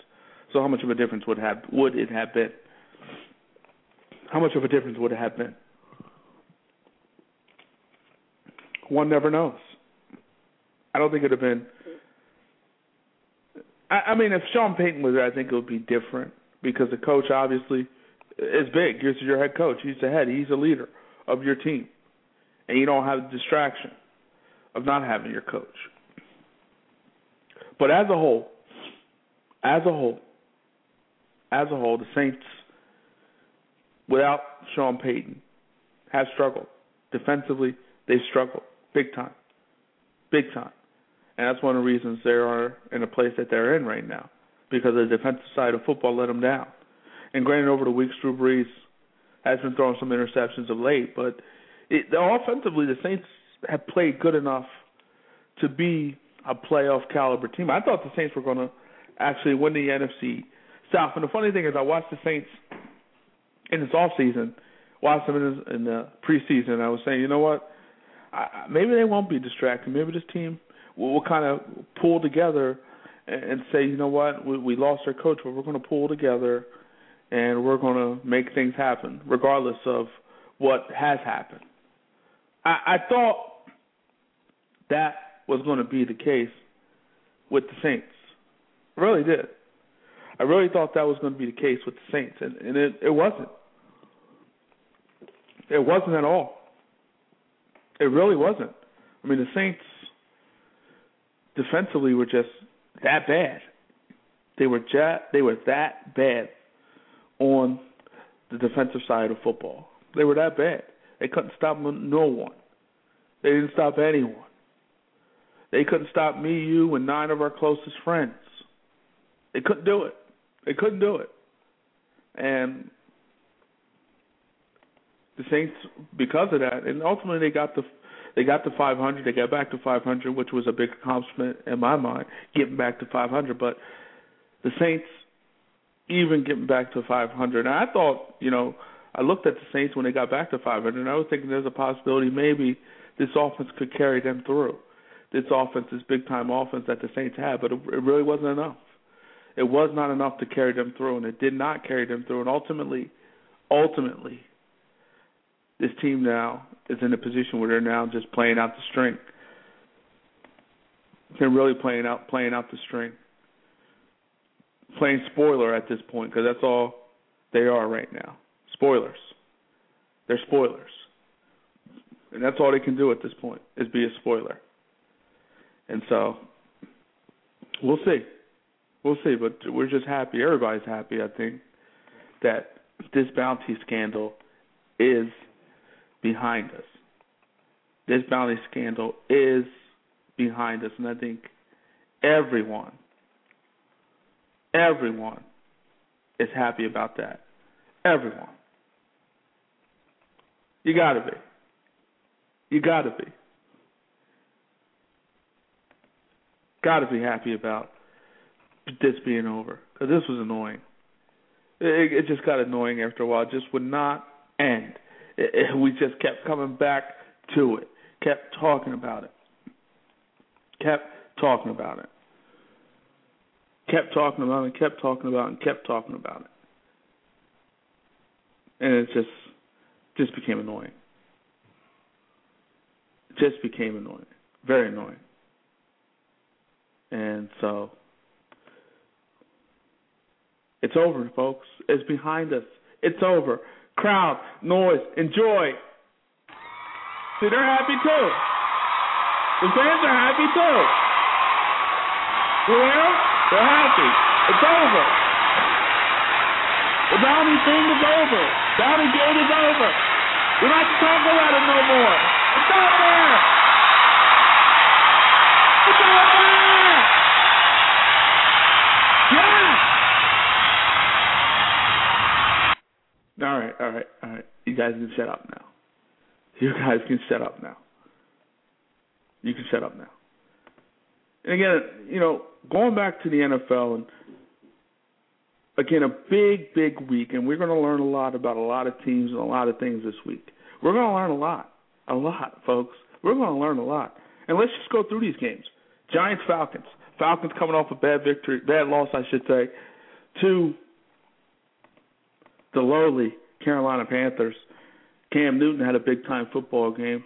So how much of a difference would have would it have been? How much of a difference would it have been? One never knows. I don't think it'd have been I, I mean, if Sean Payton was there, I think it would be different because the coach obviously is big. He's your head coach. He's the head. He's a leader of your team, and you don't have the distraction of not having your coach. But as a whole, as a whole, as a whole, the Saints, without Sean Payton, have struggled defensively. They've struggled big time, big time. And that's one of the reasons they are in a place that they're in right now because the defensive side of football let them down. And granted, over the weeks, Drew Brees has been throwing some interceptions of late, but it, offensively, the Saints have played good enough to be a playoff caliber team. I thought the Saints were going to actually win the NFC South. And the funny thing is, I watched the Saints in this off season, watched them in, in the preseason. And I was saying, you know what? I, maybe they won't be distracted. Maybe this team we'll, we'll kind of pull together and, and say, you know what, we, we lost our coach, but we're going to pull together and we're going to make things happen, regardless of what has happened. I, I thought that was going to be the case with the Saints. I really did. I really thought that was going to be the case with the Saints, and, and it, it wasn't. It wasn't at all. It really wasn't. I mean, the Saints defensively were just that bad. They were they were that bad on the defensive side of football. They were that bad. They couldn't stop no one. They didn't stop anyone. They couldn't stop me, you, and nine of our closest friends. They couldn't do it. They couldn't do it. And the Saints, because of that, and ultimately they got the they got to 500. They got back to 500, which was a big accomplishment in my mind, getting back to 500. But the Saints, even getting back to 500, and I thought, you know, I looked at the Saints when they got back to 500, and I was thinking there's a possibility maybe this offense could carry them through. This offense, this big time offense that the Saints had, but it, it really wasn't enough. It was not enough to carry them through, and it did not carry them through. And ultimately, ultimately, this team now is in a position where they're now just playing out the string. They're really playing out playing out the string, playing spoiler at this point because that's all they are right now. Spoilers. They're spoilers, and that's all they can do at this point is be a spoiler. And so, we'll see, we'll see. But we're just happy. Everybody's happy. I think that this bounty scandal is behind us. This bounty scandal is behind us, and I think everyone, everyone is happy about that. Everyone. You gotta be. You gotta be. Gotta be happy about this being over because this was annoying. It, it just got annoying after a while. It just would not end. It, it, we just kept coming back to it. Kept talking about it. Kept talking about it. Kept talking about it. Kept talking about it. And kept talking about it. And it just just became annoying. It just became annoying. Very annoying. And so it's over, folks. It's behind us. It's over. Crowd, noise, enjoy. See, they're happy too. The fans are happy too. Know? They're happy. It's over. The bounty thing is over. Bounty gate is over. We don't have to talk about it no more. It's over. All right, all right, all right. You guys can shut up now. You guys can shut up now. You can shut up now. And again, you know, going back to the NFL and again a big, big week, and we're going to learn a lot about a lot of teams and a lot of things this week. We're going to learn a lot, a lot, folks. We're going to learn a lot, and let's just go through these games. Giants, Falcons. Falcons coming off a bad victory, bad loss, I should say, to the lowly Carolina Panthers. Cam Newton had a big time football game,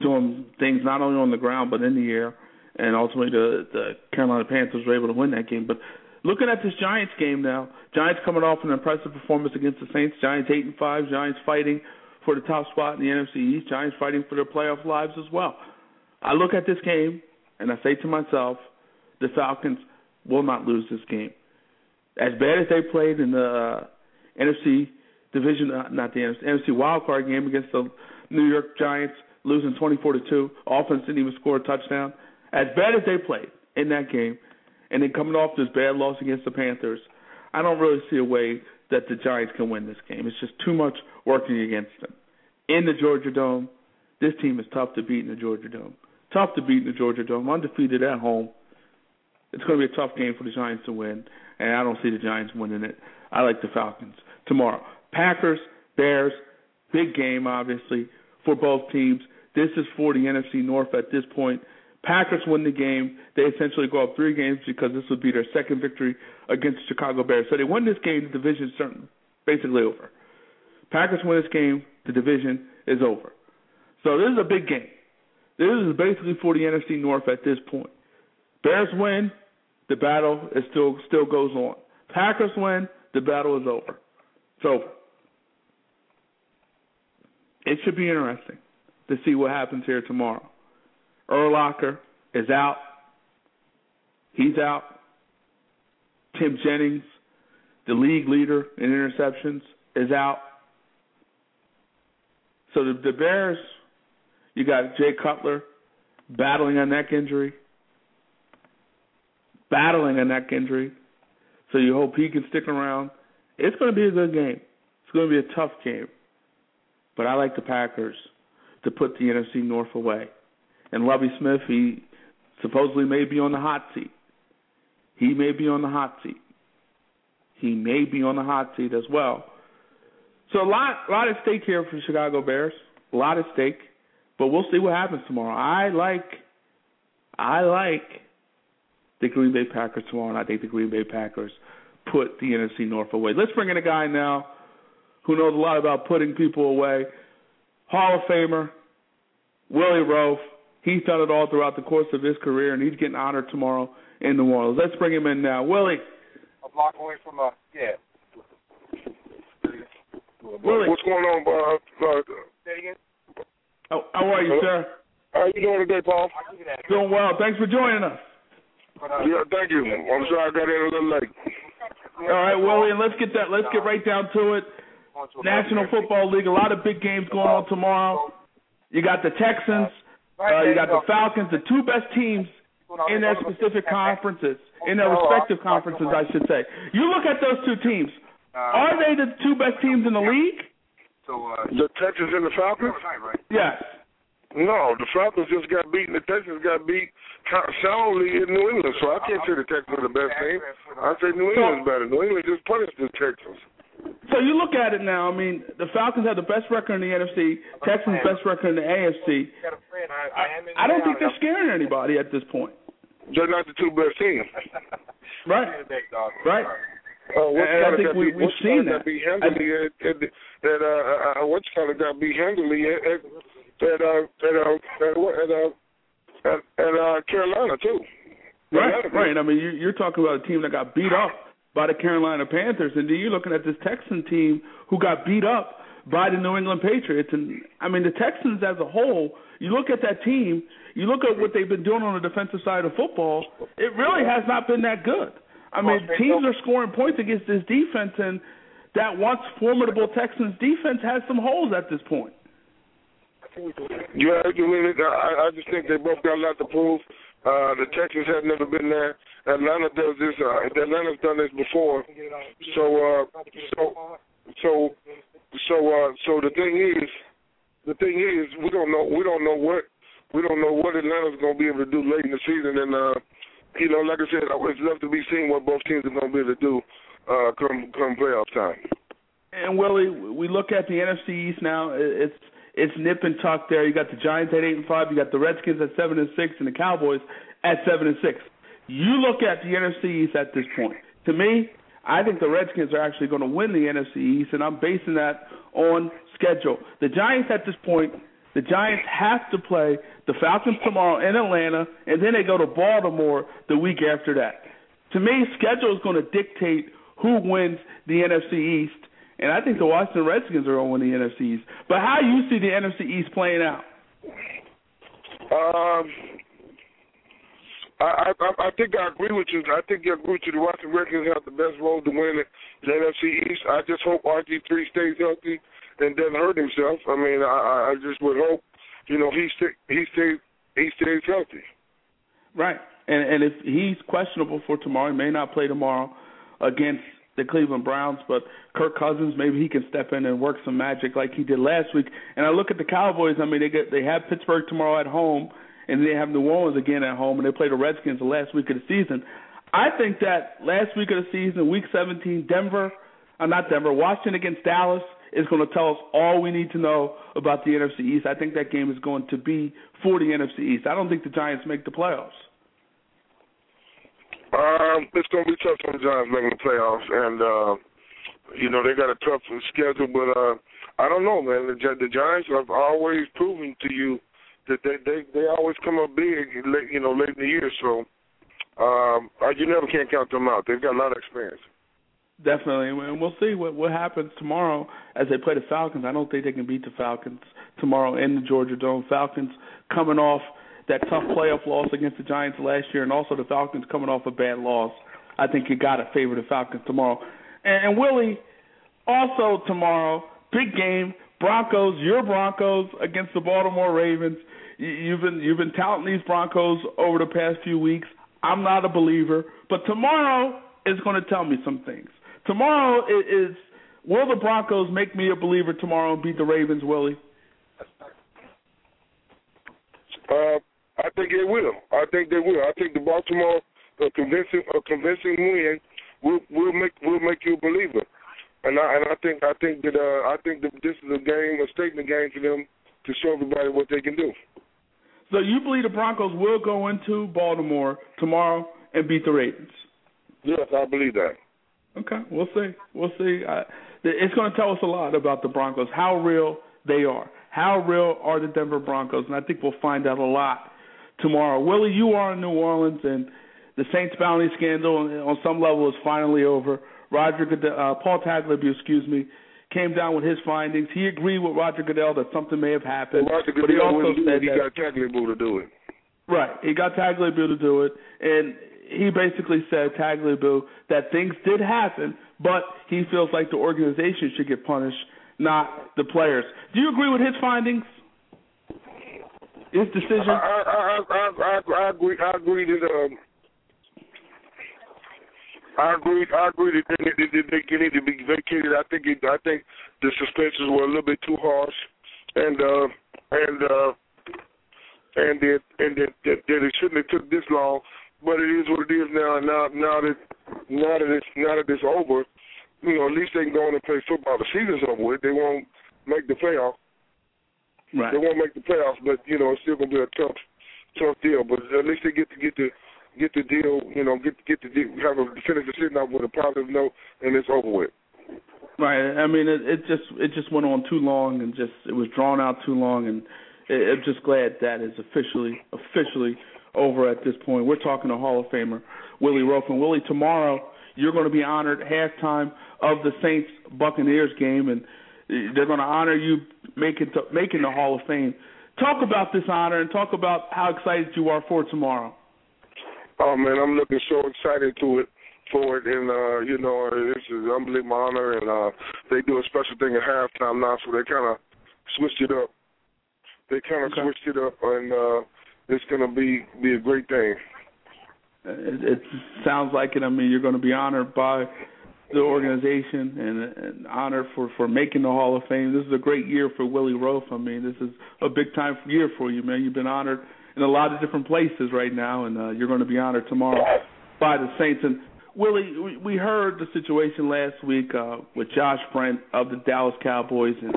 doing things not only on the ground but in the air, and ultimately the the Carolina Panthers were able to win that game. But looking at this Giants game now, Giants coming off an impressive performance against the Saints. Giants eight and five. Giants fighting for the top spot in the NFC East. Giants fighting for their playoff lives as well. I look at this game and I say to myself, the Falcons will not lose this game. As bad as they played in the uh, NFC division, uh, not the NFC, NFC wild card game against the New York Giants, losing 24 to two. Offense didn't even score a touchdown. As bad as they played in that game, and then coming off this bad loss against the Panthers, I don't really see a way that the Giants can win this game. It's just too much working against them. In the Georgia Dome, this team is tough to beat in the Georgia Dome. Tough to beat in the Georgia Dome. Undefeated at home. It's going to be a tough game for the Giants to win, and I don't see the Giants winning it. I like the Falcons tomorrow. Packers, Bears, big game, obviously, for both teams. This is for the NFC North at this point. Packers win the game. They essentially go up three games because this would be their second victory against the Chicago Bears. So they win this game, the division is certain basically over. Packers win this game, the division is over. So this is a big game. This is basically for the NFC North at this point. Bears win, the battle is still still goes on. Packers win, the battle is over. Over. It should be interesting to see what happens here tomorrow. Urlacher is out. He's out. Tim Jennings, the league leader in interceptions, is out. So the, the Bears, you got Jay Cutler battling a neck injury, battling a neck injury. So you hope he can stick around. It's going to be a good game. It's going to be a tough game. But I like the Packers to put the NFC North away. And Lovie Smith, he supposedly may be on the hot seat. He may be on the hot seat. He may be on the hot seat as well. So a lot, a lot at stake here for the Chicago Bears. A lot at stake, but we'll see what happens tomorrow. I like, I like the Green Bay Packers tomorrow, and I think the Green Bay Packers put the NFC North away. Let's bring in a guy now who knows a lot about putting people away. Hall of Famer Willie Roaf. He's done it all throughout the course of his career, and he's getting honored tomorrow in New Orleans. Let's bring him in now. Willie. A block away from uh, yeah. Willie. What's going on, Bob? Uh, Say again. How, how are you, sir? how are you doing today, Paul? Doing well. Thanks for joining us. Yeah, thank you. I'm sorry I got in a little late. All right, Willie, let's get that. Let's get right down to it. National Football League. A lot of big games going on tomorrow. You got the Texans. Uh, you got the Falcons. The two best teams in their specific conferences, in their respective conferences, I should say. You look at those two teams. Are they the two best teams in the league? So uh, The Texans and the Falcons? Yes. No, the Falcons just got beat, and the Texans got beat soundly in New England. So I can't say the Texans are the best team. I say New England's better. New England just punished the Texans. So you look at it now. I mean, the Falcons have the best record in the NFC. Texans best record in the AFC. got a friend. I, I, am in I don't think they're scaring anybody at this point. They're not the two best teams. Right. Right. Uh, what's And I kind of think got we- beat, we've seen kind that. of got beat handily at, at, at uh, uh, what's kind of got beat handily at at at uh, at uh, at, uh, at, at uh, Carolina too. Right, right. I mean, you, you're talking about a team that got beat up by the Carolina Panthers, and then you're looking at this Texan team who got beat up by the New England Patriots. And I mean, the Texans as a whole, you look at that team, you look at what they've been doing on the defensive side of football. It really has not been that good. I mean, teams are scoring points against this defense, and that once formidable Texans defense has some holes at this point. You mean it? I, I just think they both got a lot to prove. Uh, the Texans have never been there. Atlanta does this. Uh, Atlanta's done this before. So, uh, so, so, so, uh, so the thing is, the thing is, we don't know. We don't know what. We don't know what Atlanta's going to be able to do late in the season, and uh, you know, like I said, I it's left to be seen what both teams are going to be able to do uh, come come playoff time. And Willie, we look at the NFC East now. It's it's nip and tuck there. You got the Giants at eight and five. You got the Redskins at seven and six, and the Cowboys at seven and six. You look at the NFC East at this point. To me, I think the Redskins are actually going to win the NFC East, and I'm basing that on schedule. The Giants at this point, the Giants have to play the Falcons tomorrow in Atlanta, and then they go to Baltimore the week after that. To me, schedule is going to dictate who wins the NFC East, and I think the Washington Redskins are going to win the NFC East. But how you see the NFC East playing out? Um, I, I I think I agree with you. I think I agree with you. The Washington Redskins have the best road to win the NFC East. I just hope RG three stays healthy and doesn't hurt himself. I mean, I I just would hope, you know, he stay, he stays he stays healthy. Right. And and if he's questionable for tomorrow, he may not play tomorrow against the Cleveland Browns, but Kirk Cousins maybe he can step in and work some magic like he did last week. And I look at the Cowboys, I mean they get they have Pittsburgh tomorrow at home and they have New Orleans again at home and they play the Redskins the last week of the season. I think that last week of the season, week 17, Denver, uh, not Denver, Washington against Dallas is going to tell us all we need to know about the NFC East. I think that game is going to be for the NFC East. I don't think the Giants make the playoffs. Um, it's gonna be tough for the Giants making the playoffs, and uh, you know they got a tough schedule. But uh, I don't know, man. The, the Giants have always proven to you that they they they always come up big, late, you know, late in the year. So um, uh, you never can count them out. They've got a lot of experience. Definitely, and we'll see what what happens tomorrow as they play the Falcons. I don't think they can beat the Falcons tomorrow in the Georgia Dome. Falcons coming off that tough playoff loss against the Giants last year, and also the Falcons coming off a bad loss. I think you got to favor the Falcons tomorrow. And, and Willie, also tomorrow, big game, Broncos, your Broncos against the Baltimore Ravens. You- You've been you've been touting these Broncos over the past few weeks. I'm not a believer, but tomorrow is going to tell me some things. Tomorrow i- is will the Broncos make me a believer tomorrow and beat the Ravens, Willie? Uh, I think they will. I think they will. I think the Baltimore a convincing a convincing win will will make will make you a believer. and I and I think I think that uh, I think that this is a game, a statement game for them to show everybody what they can do. So you believe the Broncos will go into Baltimore tomorrow and beat the Ravens? Yes, I believe that. Okay, we'll see. We'll see. It's going to tell us a lot about the Broncos, how real they are, how real are the Denver Broncos, and I think we'll find out a lot tomorrow. Willie, you are in New Orleans, and the Saints bounty scandal on some level is finally over. Roger Goodell, uh, Paul Tagliabue, excuse me, came down with his findings. He agreed with Roger Goodell that something may have happened, well, Roger but he also said he that got Tagliabue to do it. right, he got Tagliabue to do it, and he basically said Tagliabue that things did happen, but he feels like the organization should get punished, not the players. Do you agree with his findings? His decision? I I I I, I agree. I agree that um, I agree. I agree that they, they, they, they need to be vacated. I think it, I think the suspensions were a little bit too harsh, and uh, and uh, and that and that, that, that it shouldn't have took this long. But it is what it is now. Now now that now that it's now that it's over, you know, at least they can go in and play football. The season's over with. They won't make the playoff. Right. They won't make the playoffs, but you know it's still gonna be a tough, tough deal. But at least they get to get the get the deal, you know, get get the deal, have a finish the season off with a positive note, and it's over with. Right. I mean, it, it just it just went on too long, and just it was drawn out too long, and it, I'm just glad that is officially officially over at this point. We're talking to Hall of Famer Willie Roaf, and Willie, tomorrow you're going to be honored halftime of the Saints Buccaneers game, and they're going to honor you making to, making the Hall of Fame. Talk about this honor and talk about how excited you are for tomorrow. Oh man, I'm looking so excited to it for it, and uh, you know, it's is an unbelievable honor, and uh, they do a special thing at halftime now, so they kind of switched it up. They kind of Okay. switched it up, and uh, it's gonna be be a great thing. It, it sounds like it. I mean, you're going to be honored by the organization and, and honored for for making the Hall of Fame. This is a great year for Willie Roaf. I mean, this is a big time year for you, man. You've been honored in a lot of different places right now, and uh, you're going to be honored tomorrow by the Saints. And Willie, we, we heard the situation last week uh, with Josh Brent of the Dallas Cowboys and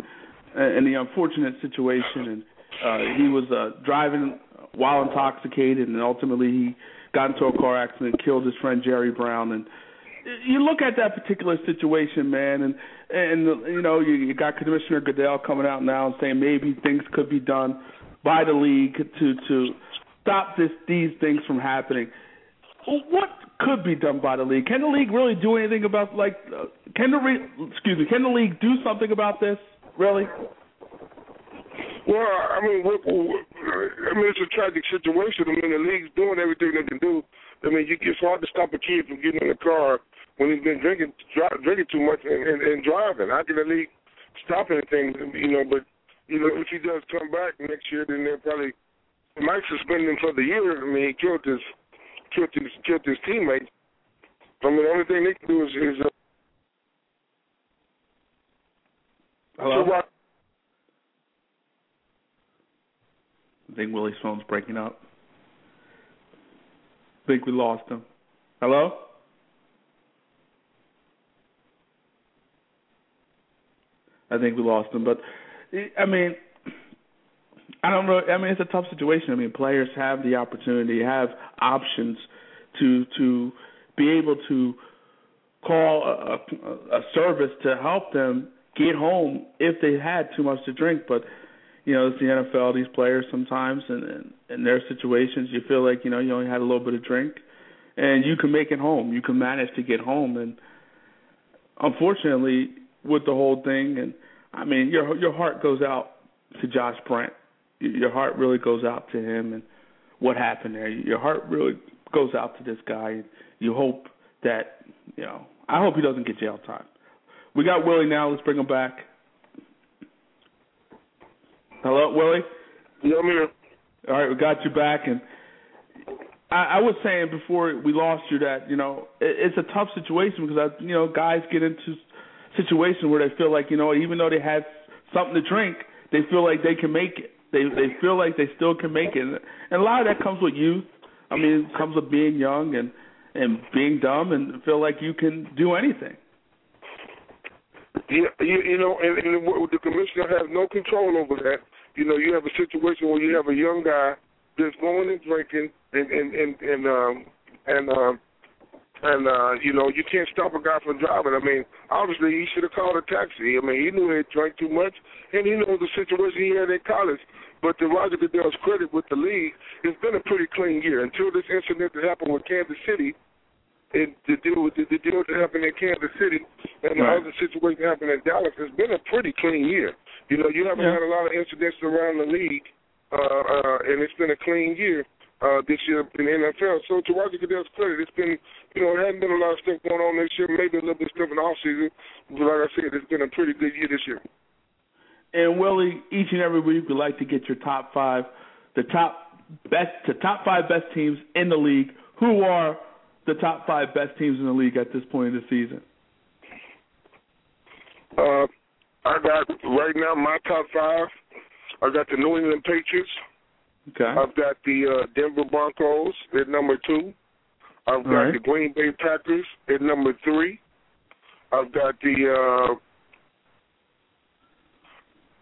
and the unfortunate situation, and uh, he was uh, driving while intoxicated, and ultimately he got into a car accident, killed his friend Jerry Brown, and you look at that particular situation, man, and and you know you, you got Commissioner Goodell coming out now and saying maybe things could be done by the league to to stop this these things from happening. What could be done by the league? Can the league really do anything about like? Uh, can the re- excuse me? Can the league do something about this? Really? Well, I mean, I mean, it's a tragic situation. I mean, the league's doing everything they can do. I mean, you, it's hard to stop a kid from getting in the car when he's been drinking dri- drinking too much and, and, and driving. How can the league stop anything? You know, but you know, if he does come back next year, then they'll probably they might suspend him for the year. I mean, he killed his killed his killed his teammates. I mean, the only thing they can do is, is uh, Hello. so? I think Willie's phone's breaking up. Think we lost him. Hello? I think we lost him, but I mean, I don't know. I mean, it's a tough situation. I mean, players have the opportunity, have options to to be able to call a, a, a service to help them get home if they had too much to drink. But you know, it's the NFL. These players sometimes, and in, their situations, you feel like you know you only had a little bit of drink, and you can make it home. You can manage to get home, and unfortunately, with the whole thing, and I mean, your your heart goes out to Josh Brent. Your heart really goes out to him, and what happened there. Your heart really goes out to this guy. You hope that you know. I hope he doesn't get jail time. We got Willie now. Let's bring him back. Hello, Willie. Yeah, I'm here. All right, we got you back, and I, I was saying before we lost you that you know it, it's a tough situation because I, you know guys get into situations where they feel like you know even though they had something to drink, they feel like they can make it. They they feel like they still can make it, and a lot of that comes with youth. I mean, it comes with being young and and being dumb and feel like you can do anything. Yeah, you, you know, and, and the commissioner has no control over that. You know, you have a situation where you have a young guy that's going and drinking, and and and and um, and um, and uh, you know, you can't stop a guy from driving. I mean, obviously he should have called a taxi. I mean, he knew he drank too much, and he knows the situation he had in college. But to Roger Goodell's credit with the league, it's been a pretty clean year until this incident that happened with Kansas City and the deal with the, the deal that happened in Kansas City and the other situation that happened in Dallas, it's been a pretty clean year. You know, you haven't Yeah. had a lot of incidents around the league, uh, uh, and it's been a clean year uh, this year in the NFL. So to Roger Goodell's credit, it's been, you know, it hasn't been a lot of stuff going on this year. Maybe a little bit of stuff in the off season, but like I said, it's been a pretty good year this year. And Willie, each and every week we like to get your top five, the top best, the top five best teams in the league. Who are the top five best teams in the league at this point in the season? Uh, I got right now my top five. I got the New England Patriots. Okay. I've got the uh, Denver Broncos at number two. I've got right. the Green Bay Packers at number three. I've got the uh,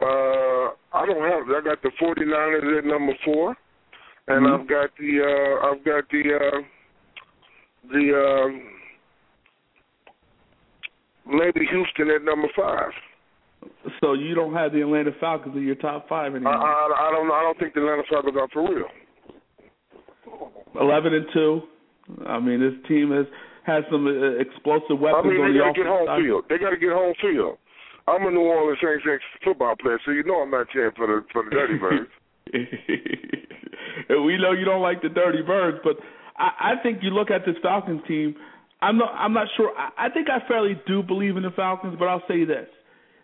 uh, I don't have I got the 49ers at number four, and Mhm. I've got the uh, I've got the uh, the um, maybe Houston at number five. So you don't have the Atlanta Falcons in your top five anymore. I I don't. I don't think the Atlanta Falcons are for real. Eleven and two. I mean, this team has has some uh, explosive I weapons mean, on they the got to get home side. field. They got to get home field. I'm a New Orleans Saints ex football player, so you know I'm not cheering for the for the Dirty Birds. We know you don't like the dirty birds, but I, I think you look at this Falcons team. I'm not. I'm not sure. I, I think I fairly do believe in the Falcons, but I'll say this: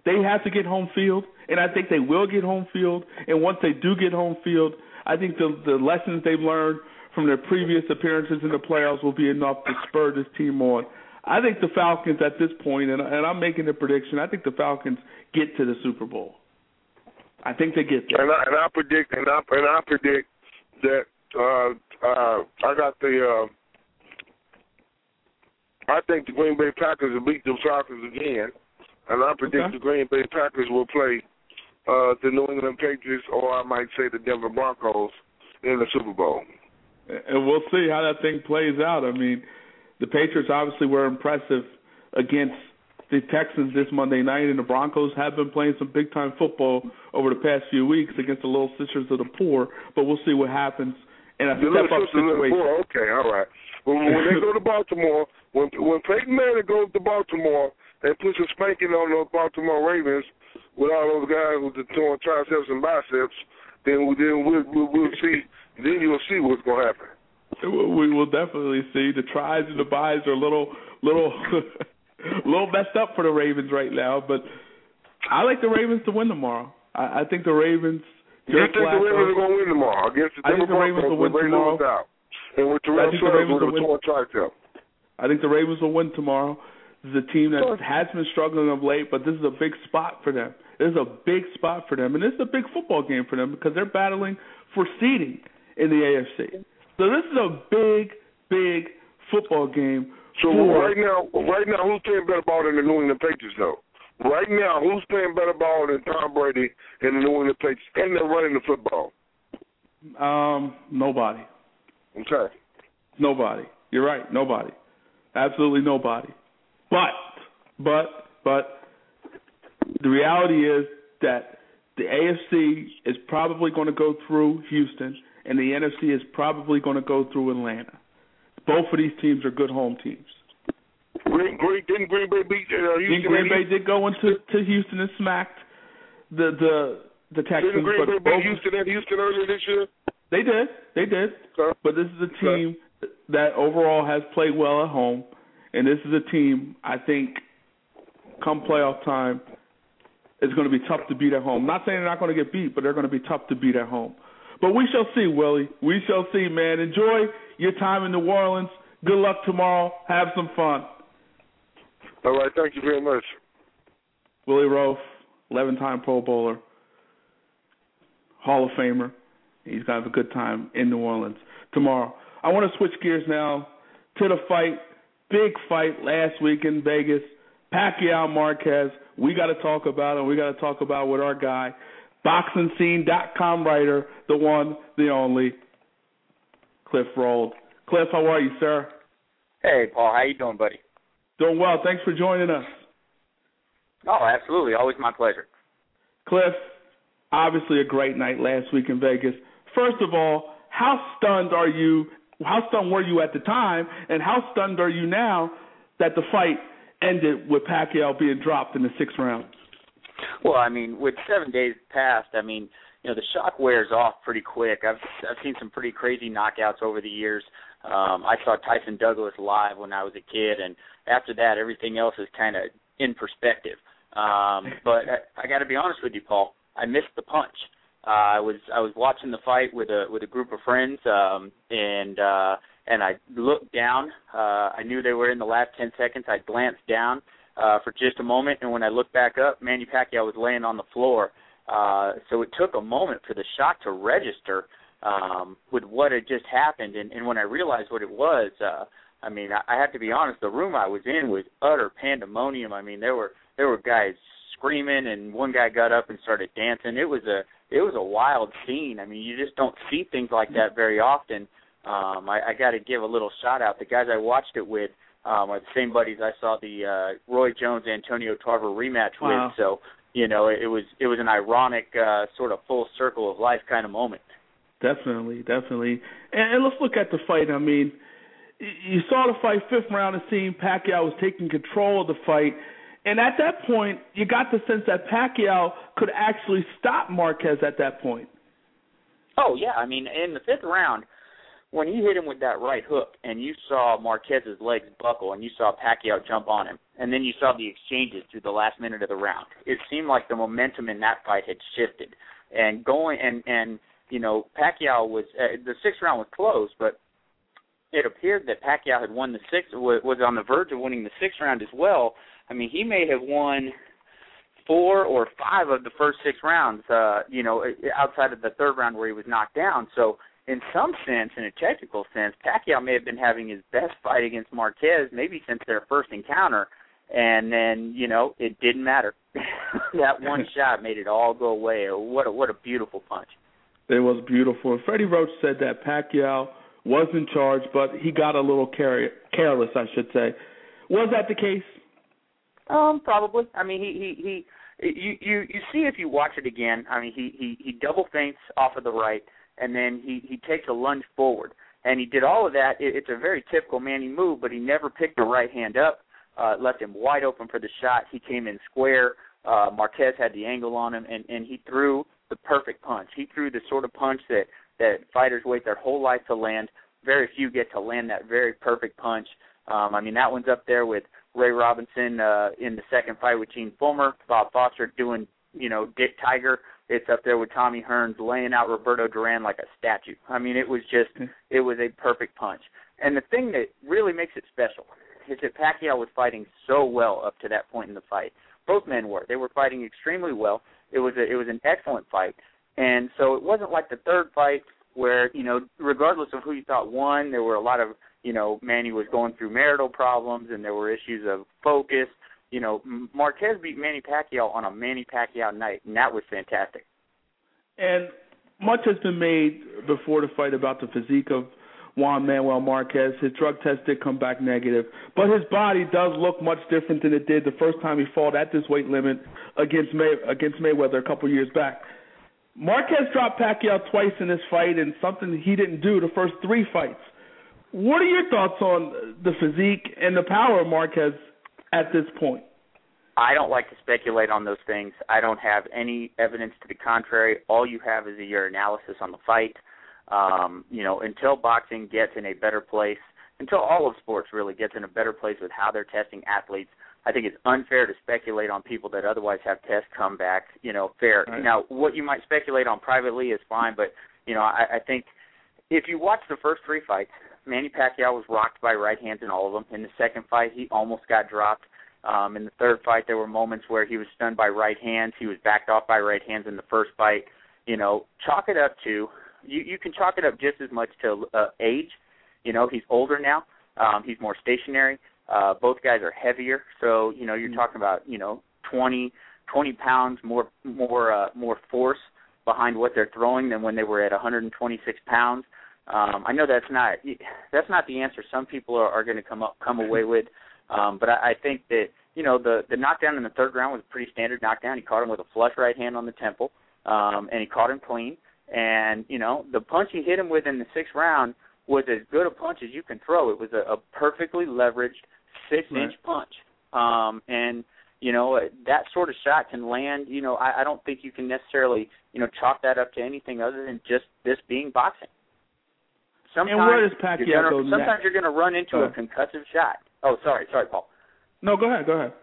they have to get home field, and I think they will get home field. And once they do get home field, I think the the lessons they've learned from their previous appearances in the playoffs will be enough to spur this team on. I think the Falcons at this point, and, and I'm making a prediction. I think the Falcons get to the Super Bowl. I think they get there. And I, and I predict and I and I predict that uh uh I got the uh I think the Green Bay Packers will beat the Falcons again. And I predict Okay. the Green Bay Packers will play uh the New England Patriots or I might say the Denver Broncos in the Super Bowl. and we'll see how that thing plays out. I mean, the Patriots obviously were impressive against the Texans this Monday night, and the Broncos have been playing some big time football over the past few weeks against the Little Sisters of the Poor. But we'll see what happens in a The step up situation. boy, okay, all right. When, when they go to Baltimore, when when Peyton Manning goes to Baltimore and puts a spanking on those Baltimore Ravens with all those guys with the torn triceps and biceps, then we then we'll, we'll, we'll see. Then you'll see what's gonna happen. We will definitely see the tries and the buys are a little, little, little messed up for the Ravens right now. But I like the Ravens to win tomorrow. I, I think the Ravens. You think the Ravens are gonna win tomorrow against the I think the Ravens will win with Ray Lewis tomorrow. out and with I Terrell think the Suggs Ravens with a torn tricep? I think the Ravens will win tomorrow. This is a team that has been struggling of late, but this is a big spot for them. This is a big spot for them, and this is a big football game for them because they're battling for seeding in the AFC. So this is a big, big football game. So for, right now, right now, who's playing better ball than the New England Patriots, though? Right now, who's playing better ball than Tom Brady and the New England Patriots? And they're running the football. um, nobody, Okay. nobody. You're right, nobody, absolutely nobody. But, but, but, the reality is that the AFC is probably going to go through Houston, and the NFC is probably going to go through Atlanta. Both of these teams are good home teams. Green, Green, didn't Green Bay beat uh, Houston? Green Bay did go into to Houston and smacked the the the Texans, Didn't Green but Bay both, beat Houston at Houston earlier this year? they did, they did. Okay. But this is a team that overall has played well at home, and this is a team I think come playoff time is going to be tough to beat at home. Not saying they're not going to get beat, but they're going to be tough to beat at home. But we shall see, Willie. We shall see, man. Enjoy your time in New Orleans. Good luck tomorrow. Have some fun. All right, thank you very much. Willie Roaf, 11-time Pro Bowler, Hall of Famer. He's going to have a good time in New Orleans tomorrow. I want to switch gears now to the fight. Big fight last week in Vegas. Pacquiao Marquez. We got to talk about it. We got to talk about with our guy, BoxingScene.com writer, the one, the only, Cliff Rold. Cliff, how are you, sir? Hey, Paul. How you doing, buddy? Doing well. Thanks for joining us. Oh, absolutely. Always my pleasure. Cliff, obviously a great night last week in Vegas. First of all, how stunned are you? How stunned were you at the time, and how stunned are you now that the fight ended with Pacquiao being dropped in the sixth round? Well, I mean, with seven days passed, I mean, you know, the shock wears off pretty quick. I've I've seen some pretty crazy knockouts over the years. Um, I saw Tyson Douglas live when I was a kid, and after that, everything else is kind of in perspective. Um, but I, I got to be honest with you, Paul. I missed the punch. Uh, I was I was watching the fight with a with a group of friends, um, and uh, and I looked down. Uh, I knew they were in the last ten seconds. I glanced down uh, for just a moment, and when I looked back up, Manny Pacquiao was laying on the floor. Uh, so it took a moment for the shock to register um, with what had just happened, and, and when I realized what it was, uh, I mean, I, I have to be honest. The room I was in was utter pandemonium. I mean, there were there were guys screaming, and one guy got up and started dancing. It was a it was a wild scene. I mean, you just don't see things like that very often. Um, I, I got to give a little shout out. The guys I watched it with um, are the same buddies I saw the uh, Roy Jones Antonio Tarver rematch Wow. with. So you know, it, it was it was an ironic uh, sort of full circle of life kind of moment. Definitely, definitely. And, and let's look at the fight. I mean, you saw the fight fifth round. It seemed Pacquiao was taking control of the fight, and at that point, you got the sense that Pacquiao could actually stop Marquez at that point. Oh yeah, I mean, in the fifth round, when he hit him with that right hook, and you saw Marquez's legs buckle, and you saw Pacquiao jump on him, and then you saw the exchanges through the last minute of the round. It seemed like the momentum in that fight had shifted, and going and and you know Pacquiao was uh, the sixth round was close, but it appeared that Pacquiao had won the sixth was on the verge of winning the sixth round as well. I mean, he may have won four or five of the first six rounds, uh, you know, outside of the third round where he was knocked down. So, in some sense, in a technical sense, Pacquiao may have been having his best fight against Marquez maybe since their first encounter. And then, you know, it didn't matter. that one shot made it all go away. What a what a beautiful punch. It was beautiful. And Freddie Roach said that Pacquiao was in charge, but he got a little care- careless, I should say. Was that the case? Um, probably. I mean, he he he. You you you see if you watch it again. I mean, he he he double feints off of the right, and then he he takes a lunge forward, and he did all of that. It, it's a very typical Manny move, but he never picked the right hand up. Uh, left him wide open for the shot. He came in square. Uh, Marquez had the angle on him, and and he threw the perfect punch. He threw the sort of punch that that fighters wait their whole life to land. Very few get to land that very perfect punch. Um, I mean, that one's up there with Ray Robinson uh, in the second fight with Gene Fullmer, Bob Foster doing, you know, Dick Tiger. It's up there with Tommy Hearns laying out Roberto Duran like a statue. I mean, it was just, it was a perfect punch. And the thing that really makes it special is that Pacquiao was fighting so well up to that point in the fight. Both men were. They were fighting extremely well. It was a, it was an excellent fight. And so it wasn't like the third fight where, you know, regardless of who you thought won, there were a lot of you know, Manny was going through marital problems and there were issues of focus. You know, Marquez beat Manny Pacquiao on a Manny Pacquiao night, and that was fantastic. And much has been made before the fight about the physique of Juan Manuel Marquez. His drug test did come back negative, but his body does look much different than it did the first time he fought at this weight limit against May against Mayweather a couple years back. Marquez dropped Pacquiao twice in this fight, and something he didn't do the first three fights. What are your thoughts on the physique and the power of Marquez at this point? I don't like to speculate on those things. I don't have any evidence to the contrary. All you have is your analysis on the fight. Um, you know, until boxing gets in a better place, until all of sports really gets in a better place with how they're testing athletes, I think it's unfair to speculate on people that otherwise have tests come back, you know, fair. Right. Now, what you might speculate on privately is fine, but you know, I, I think if you watch the first three fights, Manny Pacquiao was rocked by right hands in all of them. In the second fight, he almost got dropped. Um, in the third fight, there were moments where he was stunned by right hands. He was backed off by right hands in the first fight. You know, chalk it up to you. You can chalk it up just as much to uh, age. You know, he's older now. Um, he's more stationary. Uh, both guys are heavier, so you know you're talking about you know 20 20 pounds more more uh, more force behind what they're throwing than when they were at 126 pounds. Um, I know that's not that's not the answer. Some people are, are going to come up come away with, um, but I, I think that you know the the knockdown in the third round was a pretty standard knockdown. He caught him with a flush right hand on the temple, um, and he caught him clean. And you know the punch he hit him with in the sixth round was as good a punch as you can throw. It was a, a perfectly leveraged six inch Right. punch. Um, and you know that sort of shot can land. You know I, I don't think you can necessarily you know chalk that up to anything other than just this being boxing. Sometimes And where does you're gonna, Sometimes you're going to run into a concussive shot. Oh, sorry, sorry, Paul. No, go ahead, go ahead.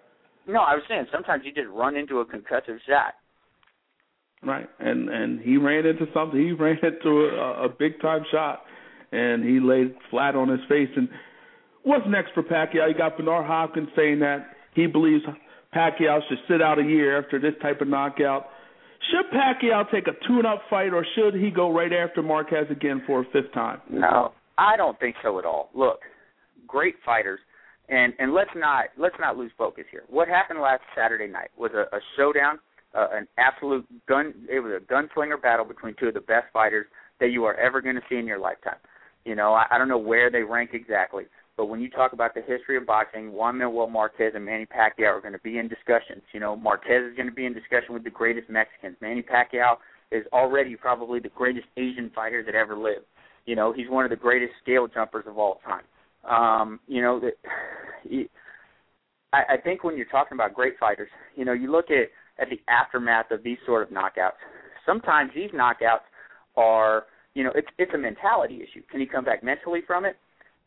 No, I was saying sometimes you just run into a concussive shot. Right, and and he ran into something. He ran into a, a big time shot, and he laid flat on his face. And what's next for Pacquiao? You got Bernard Hopkins saying that he believes Pacquiao should sit out a year after this type of knockout. Should Pacquiao take a tune-up fight, or should he go right after Marquez again for a fifth time? No, I don't think so at all. Look, great fighters, and and let's not let's not lose focus here. What happened last Saturday night was a, a showdown, uh, an absolute gun. It was a gunslinger battle between two of the best fighters that you are ever going to see in your lifetime. You know, I, I don't know where they rank exactly, but when you talk about the history of boxing, Juan Manuel Marquez and Manny Pacquiao are going to be in discussions. You know, Marquez is going to be in discussion with the greatest Mexicans. Manny Pacquiao is already probably the greatest Asian fighter that ever lived. You know, he's one of the greatest scale jumpers of all time. Um, you know, that I, I think when you're talking about great fighters, you know, you look at at the aftermath of these sort of knockouts. Sometimes these knockouts are, you know, it's it's a mentality issue. Can he come back mentally from it?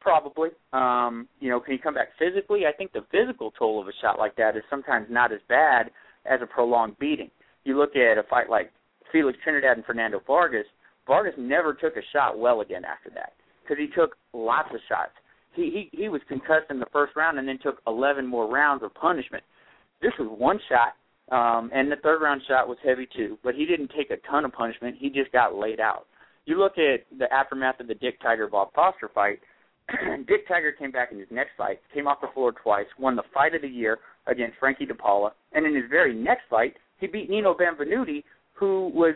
Probably. Um, you know, can he come back physically? I think the physical toll of a shot like that is sometimes not as bad as a prolonged beating. You look at a fight like Felix Trinidad and Fernando Vargas. Vargas never took a shot well again after that because he took lots of shots. He, he he was concussed in the first round and then took 11 more rounds of punishment. This was one shot, um, and the third round shot was heavy too. But he didn't take a ton of punishment. He just got laid out. You look at the aftermath of the Dick Tiger Bob Foster fight. Dick Tiger came back in his next fight, came off the floor twice, won the fight of the year against Frankie DePaula, and in his very next fight, he beat Nino Benvenuti, who was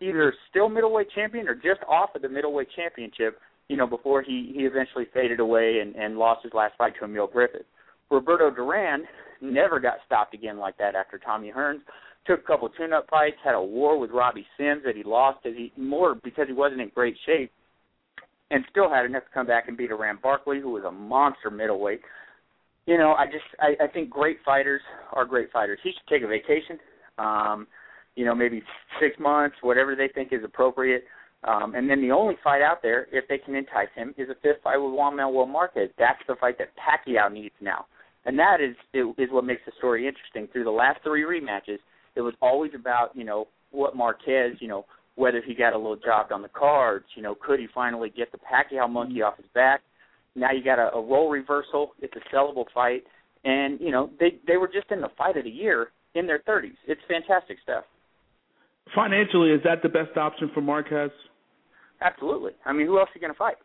either still middleweight champion or just off of the middleweight championship, you know, before he, he eventually faded away and, and lost his last fight to Emil Griffith. Roberto Duran never got stopped again like that after Tommy Hearns. Took a couple tune-up fights, had a war with Robbie Sims that he lost as he more because he wasn't in great shape, and still had enough to come back and beat Iran Barkley, who was a monster middleweight. You know, I just I, I think great fighters are great fighters. He should take a vacation. Um, you know, maybe six months, whatever they think is appropriate. Um, and then the only fight out there, if they can entice him, is a fifth fight with Juan Manuel Marquez. That's the fight that Pacquiao needs now, and that is is what makes the story interesting. Through the last three rematches, it was always about you know what Marquez, you know whether he got a little jobbed on the cards, you know could he finally get the Pacquiao monkey off his back. Now you got a, a role reversal. It's a sellable fight, and you know they they were just in the fight of the year in their 30s. It's fantastic stuff. Financially, is that the best option for Marquez? Absolutely. I mean, who else are you going to fight?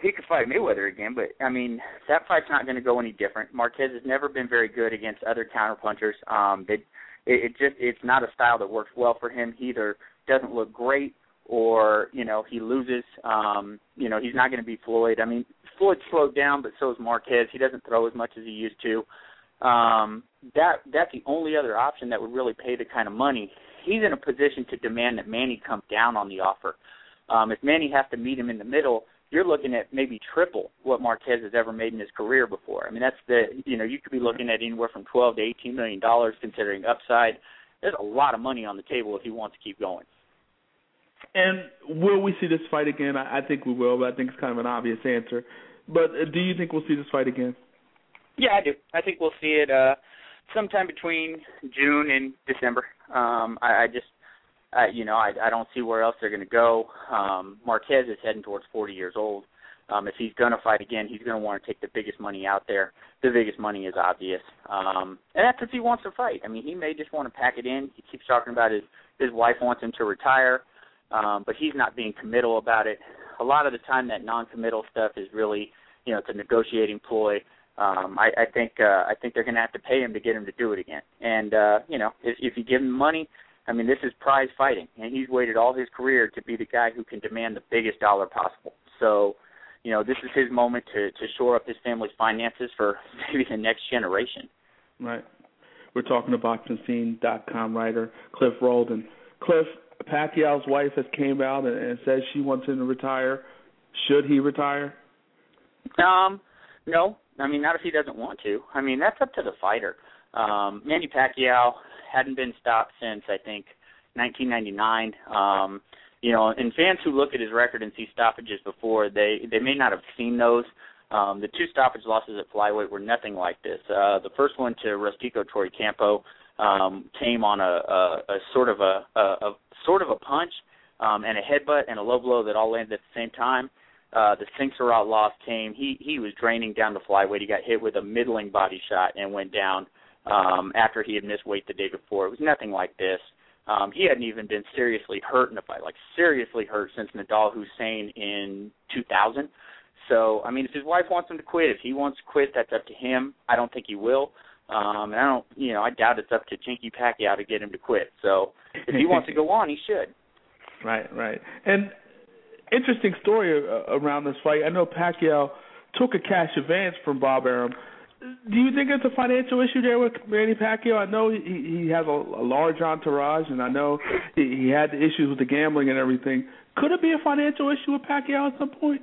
He could fight Mayweather again, but I mean, that fight's not going to go any different. Marquez has never been very good against other counterpunchers. Um, they, it, it just it's not a style that works well for him. He either doesn't look great or you know he loses. Um, you know he's not going to be Floyd. I mean, Floyd's slowed down, but so is Marquez. He doesn't throw as much as he used to. Um, that that's the only other option that would really pay the kind of money. He's in a position to demand that Manny come down on the offer. Um, if Manny has to meet him in the middle, you're looking at maybe triple what Marquez has ever made in his career before. I mean, that's the you know you could be looking at anywhere from 12 to 18 million dollars considering upside. There's a lot of money on the table if he wants to keep going. And will we see this fight again? I, I think we will, but I think it's kind of an obvious answer. But uh, do you think we'll see this fight again? Yeah, I do. I think we'll see it uh sometime between June and December. Um I, I just I you know, I I don't see where else they're gonna go. Um Marquez is heading towards forty years old. Um if he's gonna fight again, he's gonna want to take the biggest money out there. The biggest money is obvious. Um and that's if he wants to fight. I mean he may just want to pack it in. He keeps talking about his his wife wants him to retire. Um, but he's not being committal about it. A lot of the time that non committal stuff is really you know, it's a negotiating ploy Um, I, I think uh, I think they're going to have to pay him to get him to do it again. And uh, you know, if, if you give him money, I mean, this is prize fighting, and he's waited all his career to be the guy who can demand the biggest dollar possible. So, you know, this is his moment to to shore up his family's finances for maybe the next generation. Right. We're talking to BoxingScene.com writer Cliff Roldan. Cliff, Pacquiao's wife has came out and, and says she wants him to retire. Should he retire? Um, no. I mean, not if he doesn't want to. I mean, that's up to the fighter. Um, Manny Pacquiao hadn't been stopped since I think 1999. Um, you know, and fans who look at his record and see stoppages before, they they may not have seen those. Um, the two stoppage losses at flyweight were nothing like this. Uh, the first one to Rustico Torrecampo um, came on a, a, a sort of a, a, a sort of a punch um, and a headbutt and a low blow that all landed at the same time. Uh, the Singsurat loss came. He he was draining down the flyweight. He got hit with a middling body shot and went down um, after he had missed weight the day before. It was nothing like this. Um, he hadn't even been seriously hurt in a fight, like seriously hurt since Nedal Hussein in 2000. So, I mean, if his wife wants him to quit, if he wants to quit, that's up to him. I don't think he will. Um, and I don't, you know, I doubt it's up to Jinkee Pacquiao to get him to quit. So, if he wants to go on, he should. Right, right. And interesting story uh, around this fight. I know Pacquiao took a cash advance from Bob Arum. Do you think it's a financial issue there with Manny Pacquiao? I know he he has a, a large entourage, and I know he, he had the issues with the gambling and everything. Could it be a financial issue with Pacquiao at some point?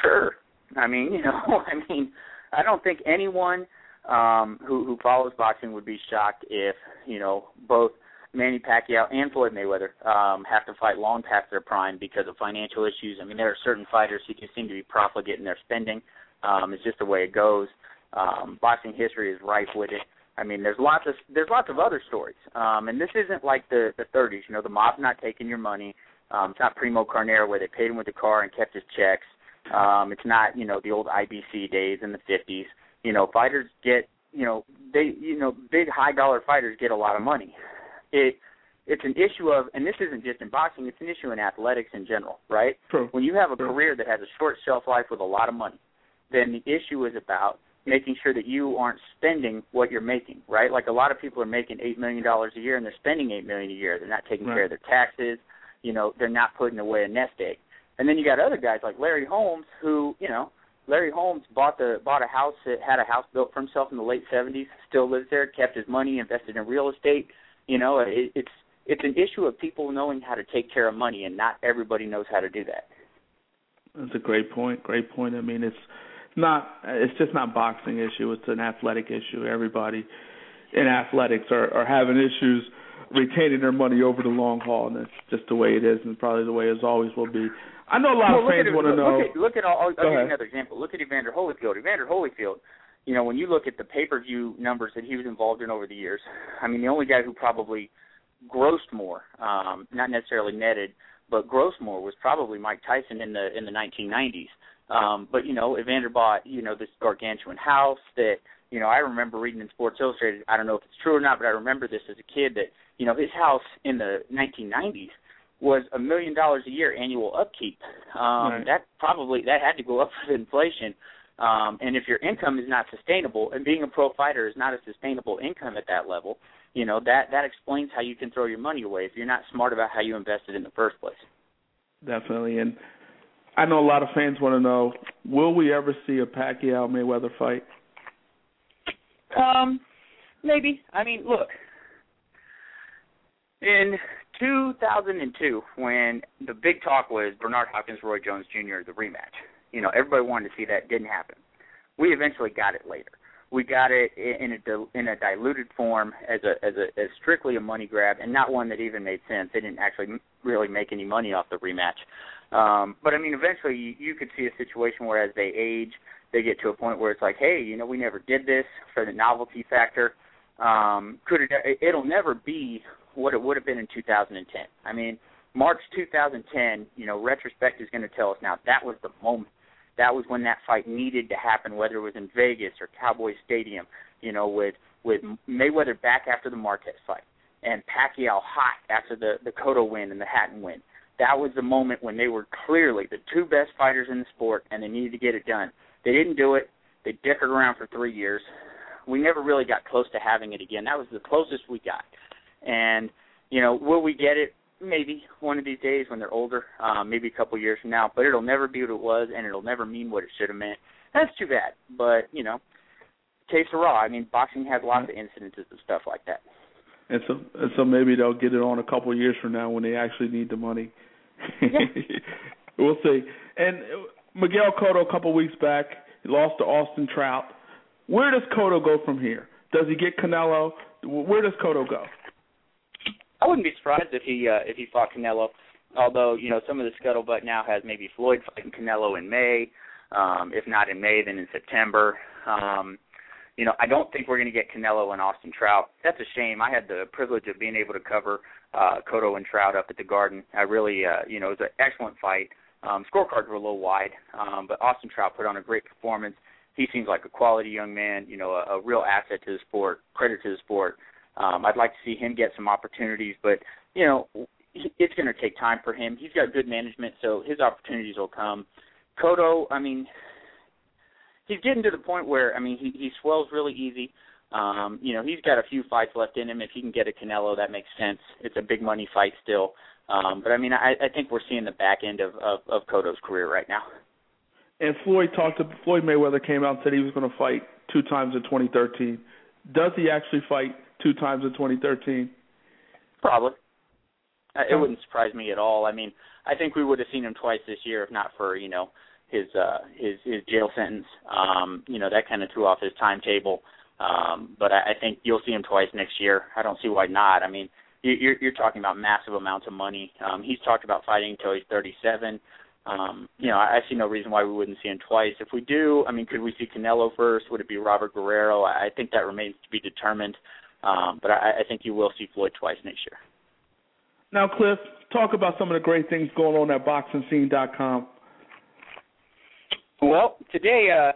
Sure. I mean, you know, I mean, I don't think anyone um who who follows boxing would be shocked if, you know, both Manny Pacquiao and Floyd Mayweather um have to fight long past their prime because of financial issues. I mean, there are certain fighters who just seem to be profligate in their spending. Um it's just the way it goes. Um boxing history is rife with it. I mean, there's lots of there's lots of other stories. Um and this isn't like the the 30s, you know, the mob's not taking your money. Um it's not Primo Carnera where they paid him with the car and kept his checks. Um, it's not, you know, the old IBC days in the 50s. You know, fighters get, you know, they, you know, big high dollar fighters get a lot of money. It, it's an issue of, and this isn't just in boxing, it's an issue in athletics in general, right? True. When you have a True. career that has a short shelf life with a lot of money, then the issue is about making sure that you aren't spending what you're making, right? Like a lot of people are making eight million dollars a year and they're spending eight million a year. They're not taking Right. care of their taxes. You know, they're not putting away a nest egg. And then you got other guys like Larry Holmes, who you know, Larry Holmes bought the bought a house, had a house built for himself in the late '70s, still lives there, kept his money, invested in real estate. You know, it, it's it's an issue of people knowing how to take care of money, and not everybody knows how to do that. That's a great point. Great point. I mean, it's not. It's just not boxing issue. It's an athletic issue. Everybody in athletics are are having issues retaining their money over the long haul, and that's just the way it is, and probably the way it always will be. I know a lot well, of fans want to know. Look at, look at all. I'll, I'll give you another example. Look at Evander Holyfield. Evander Holyfield. You know, when you look at the pay-per-view numbers that he was involved in over the years, I mean, the only guy who probably grossed more, um, not necessarily netted, but grossed more was probably Mike Tyson in the in the 1990s. Um, but you know, Evander bought you know this gargantuan house that you know I remember reading in Sports Illustrated. I don't know if it's true or not, but I remember this as a kid that you know his house in the 1990s was a million dollars a year annual upkeep. Um, Right. That probably that had to go up with inflation. Um, and if your income is not sustainable, and being a pro fighter is not a sustainable income at that level, you know that that explains how you can throw your money away if you're not smart about how you invested in the first place. Definitely, and I know a lot of fans want to know: Will we ever see a Pacquiao Mayweather fight? Um, maybe. I mean, look. In 2002, when the big talk was Bernard Hopkins, Roy Jones Jr. the rematch, you know, everybody wanted to see that. Didn't happen. We eventually got it later. We got it in a in a diluted form as a as a as strictly a money grab, and not one that even made sense. They didn't actually really make any money off the rematch. Um, but I mean, eventually you, you could see a situation where as they age, they get to a point where it's like, hey, you know, we never did this for the novelty factor. Um, could it? It'll never be what it would have been in 2010. I mean, March 2010. You know, retrospect is going to tell us now that was the moment. That was when that fight needed to happen, whether it was in Vegas or Cowboy Stadium. You know, with with Mayweather back after the Marquez fight and Pacquiao hot after the the Cotto win and the Hatton win. That was the moment when they were clearly the two best fighters in the sport, and they needed to get it done. They didn't do it. They dickered around for three years. We never really got close to having it again. That was the closest we got. And you know, will we get it? Maybe one of these days when they're older, um, maybe a couple years from now. But it'll never be what it was, and it'll never mean what it should have meant. That's too bad. But you know, of raw. I mean, boxing has lots of incidences and stuff like that. And so, and so maybe they'll get it on a couple of years from now when they actually need the money. Yeah. we'll see. And Miguel Cotto, a couple of weeks back, he lost to Austin Trout. Where does Cotto go from here? Does he get Canelo? Where does Cotto go? I wouldn't be surprised if he uh, if he fought Canelo. Although you know some of the scuttlebutt now has maybe Floyd fighting Canelo in May. Um, if not in May, then in September. Um, you know, I don't think we're going to get Canelo and Austin Trout. That's a shame. I had the privilege of being able to cover uh, Cotto and Trout up at the Garden. I really, uh, you know, it was an excellent fight. Um, scorecards were a little wide, um, but Austin Trout put on a great performance. He seems like a quality young man, you know, a, a real asset to the sport, credit to the sport. Um, I'd like to see him get some opportunities, but you know, it's going to take time for him. He's got good management, so his opportunities will come. Cotto, I mean, he's getting to the point where I mean, he he swells really easy. Um, you know, he's got a few fights left in him. If he can get a Canelo, that makes sense. It's a big money fight still. Um, but I mean, I, I think we're seeing the back end of, of of Cotto's career right now. And Floyd talked to Floyd Mayweather came out and said he was going to fight two times in 2013. Does he actually fight two times in 2013? Probably. Uh, It wouldn't surprise me at all. I mean, I think we would have seen him twice this year if not for you know his uh his his jail sentence. Um, you know that kind of threw off his timetable. Um, but I, I think you'll see him twice next year. I don't see why not. I mean, you, you're you're talking about massive amounts of money. Um, he's talked about fighting until he's 37. Um, you know, I, I see no reason why we wouldn't see him twice. If we do, I mean, could we see Canelo first? Would it be Robert Guerrero? I, I think that remains to be determined. Um, but I, I think you will see Floyd twice next year. Now, Cliff, talk about some of the great things going on at BoxingScene.com. Well, today, uh,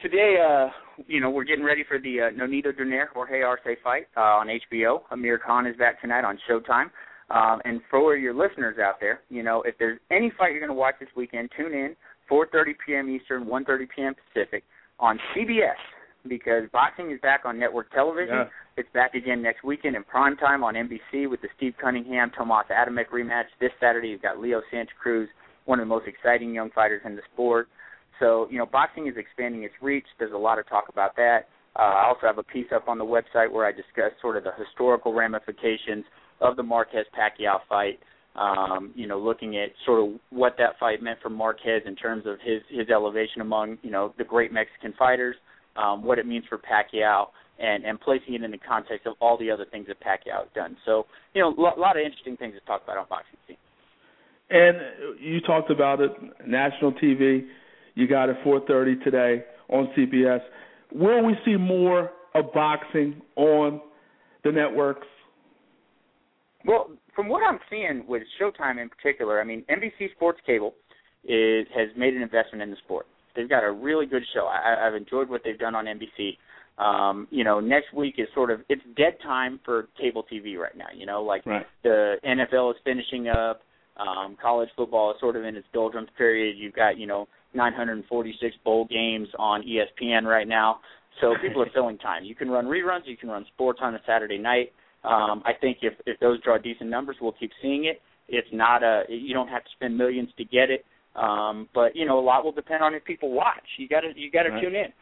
today, uh, you know, we're getting ready for the uh, Nonito Donaire Jorge Arce fight uh, on HBO. Amir Khan is back tonight on Showtime. Um, and for your listeners out there, you know, if there's any fight you're going to watch this weekend, tune in 4:30 p.m. Eastern, 1:30 p.m. Pacific on CBS because boxing is back on network television. Yeah. It's back again next weekend in prime time on NBC with the Steve Cunningham Tomas Adamek rematch. This Saturday you've got Leo Santa Cruz, one of the most exciting young fighters in the sport. So, you know, boxing is expanding its reach. There's a lot of talk about that. Uh, I also have a piece up on the website where I discuss sort of the historical ramifications of the Marquez Pacquiao fight. Um, you know, looking at sort of what that fight meant for Marquez in terms of his his elevation among you know the great Mexican fighters, um, what it means for Pacquiao, and and placing it in the context of all the other things that Pacquiao has done. So, you know, a lot, lot of interesting things to talk about on boxing scene. And you talked about it, national TV. You got it 4:30 today on CBS. Will we see more of boxing on the networks? Well, from what I'm seeing with Showtime in particular, I mean NBC Sports Cable is has made an investment in the sport. They've got a really good show. I, I've enjoyed what they've done on NBC. Um, you know, next week is sort of it's dead time for cable TV right now. You know, like Right. the NFL is finishing up. Um, college football is sort of in its doldrums period. You've got you know 946 bowl games on ESPN right now, so people are filling time. You can run reruns. You can run sports on a Saturday night. Um, I think if if those draw decent numbers, we'll keep seeing it. It's not a you don't have to spend millions to get it, um, but you know a lot will depend on if people watch. You got to you got to Right. tune in.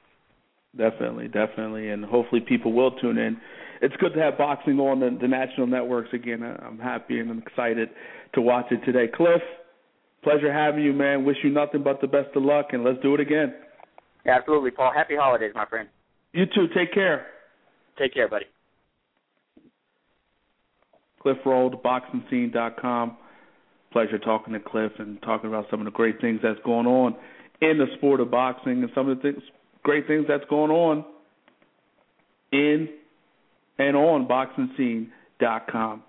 Definitely, definitely, and hopefully people will tune in. It's good to have boxing on the, the national networks again. I'm happy and I'm excited to watch it today. Cliff, pleasure having you, man. Wish you nothing but the best of luck, and let's do it again. Absolutely, Paul. Happy holidays, my friend. You too. Take care. Take care, buddy. Cliff Rold, BoxingScene.com. Pleasure talking to Cliff and talking about some of the great things that's going on in the sport of boxing and some of the things, great things that's going on in and on BoxingScene.com.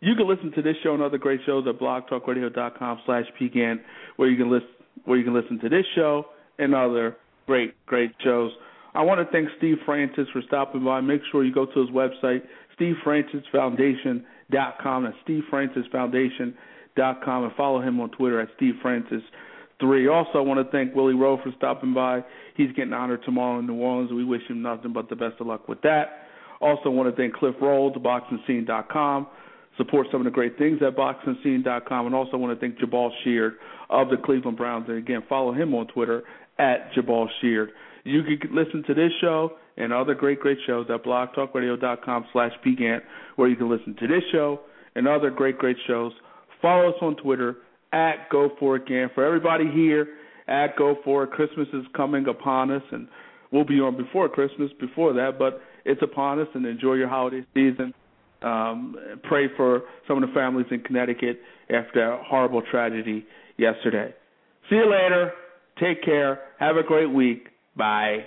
You can listen to this show and other great shows at blogtalkradio.com slash pgant where you can listen where you can listen to this show and other great, great shows. I want to thank Steve Francis for stopping by. Make sure you go to his website, stevefrancisfoundation.com. That's stevefrancisfoundation.com and follow him on Twitter at Steve Francis three. Also, I want to thank Willie Roaf for stopping by. He's getting honored tomorrow in New Orleans. We wish him nothing but the best of luck with that. Also, want to thank Cliff Rolls, BoxingScene.com. Support some of the great things at BoxingScene.com. And also want to thank Jabaal Sheard of the Cleveland Browns. And again, follow him on Twitter at Jabaal Sheard. You can listen to this show and other great, great shows at blogtalkradio.com slash pgant, where you can listen to this show and other great, great shows. Follow us on Twitter at Go For It Gant. For everybody here at Go For It, Christmas is coming upon us, and we'll be on before Christmas, before that, but it's upon us, and enjoy your holiday season. Um, pray for some of the families in Connecticut after that horrible tragedy yesterday. See you later. Take care. Have a great week. Bye.